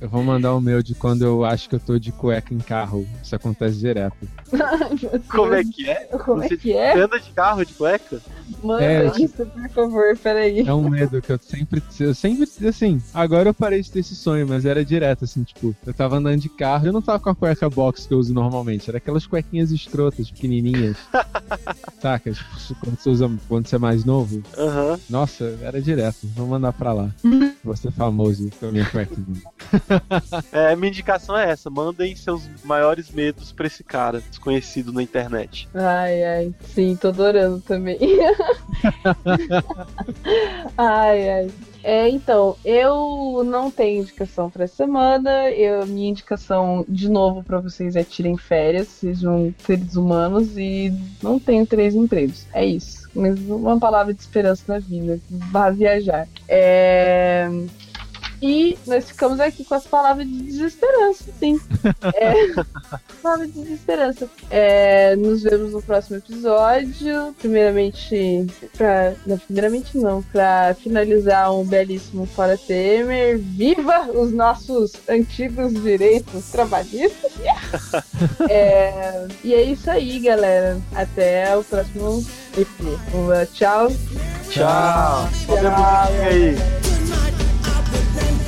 eu vou mandar o meu de quando eu acho que eu tô de cueca em carro. Isso acontece direto. Como é que é? Como é Você- que é? Você anda de carro de cueca? Manda É, isso, por favor, peraí. É um medo que eu sempre. Eu sempre, assim, agora eu parei de ter esse sonho, mas era direto, assim, tipo, eu tava andando de carro, eu não tava com a cueca box que eu uso normalmente, era aquelas cuequinhas escrotas, pequenininhas. [LAUGHS] Saca? Tipo, quando você usa quando você é mais novo. Aham. Nossa, era direto. Vou mandar pra lá. Vou ser famoso com a minha cuequinha. [LAUGHS] É, minha indicação é essa: mandem seus maiores medos pra esse cara desconhecido na internet. Ai, ai. Sim, tô adorando também. [LAUGHS] ai, ai. É, então, eu não tenho indicação essa semana. Eu, minha indicação, de novo, pra vocês é tirem férias, sejam seres humanos e não tenham três empregos. É isso. Mas uma palavra de esperança na vida. Vá viajar. É. E nós ficamos aqui com as palavras de desesperança, sim. [LAUGHS] É, palavras de desesperança. É, nos vemos no próximo episódio. Primeiramente, pra. Não, primeiramente não, pra finalizar um belíssimo Fora Temer. Viva os nossos antigos direitos trabalhistas! [LAUGHS] É, e é isso aí, galera. Até o próximo EP. Tchau. Tchau! Tchau. aí. them.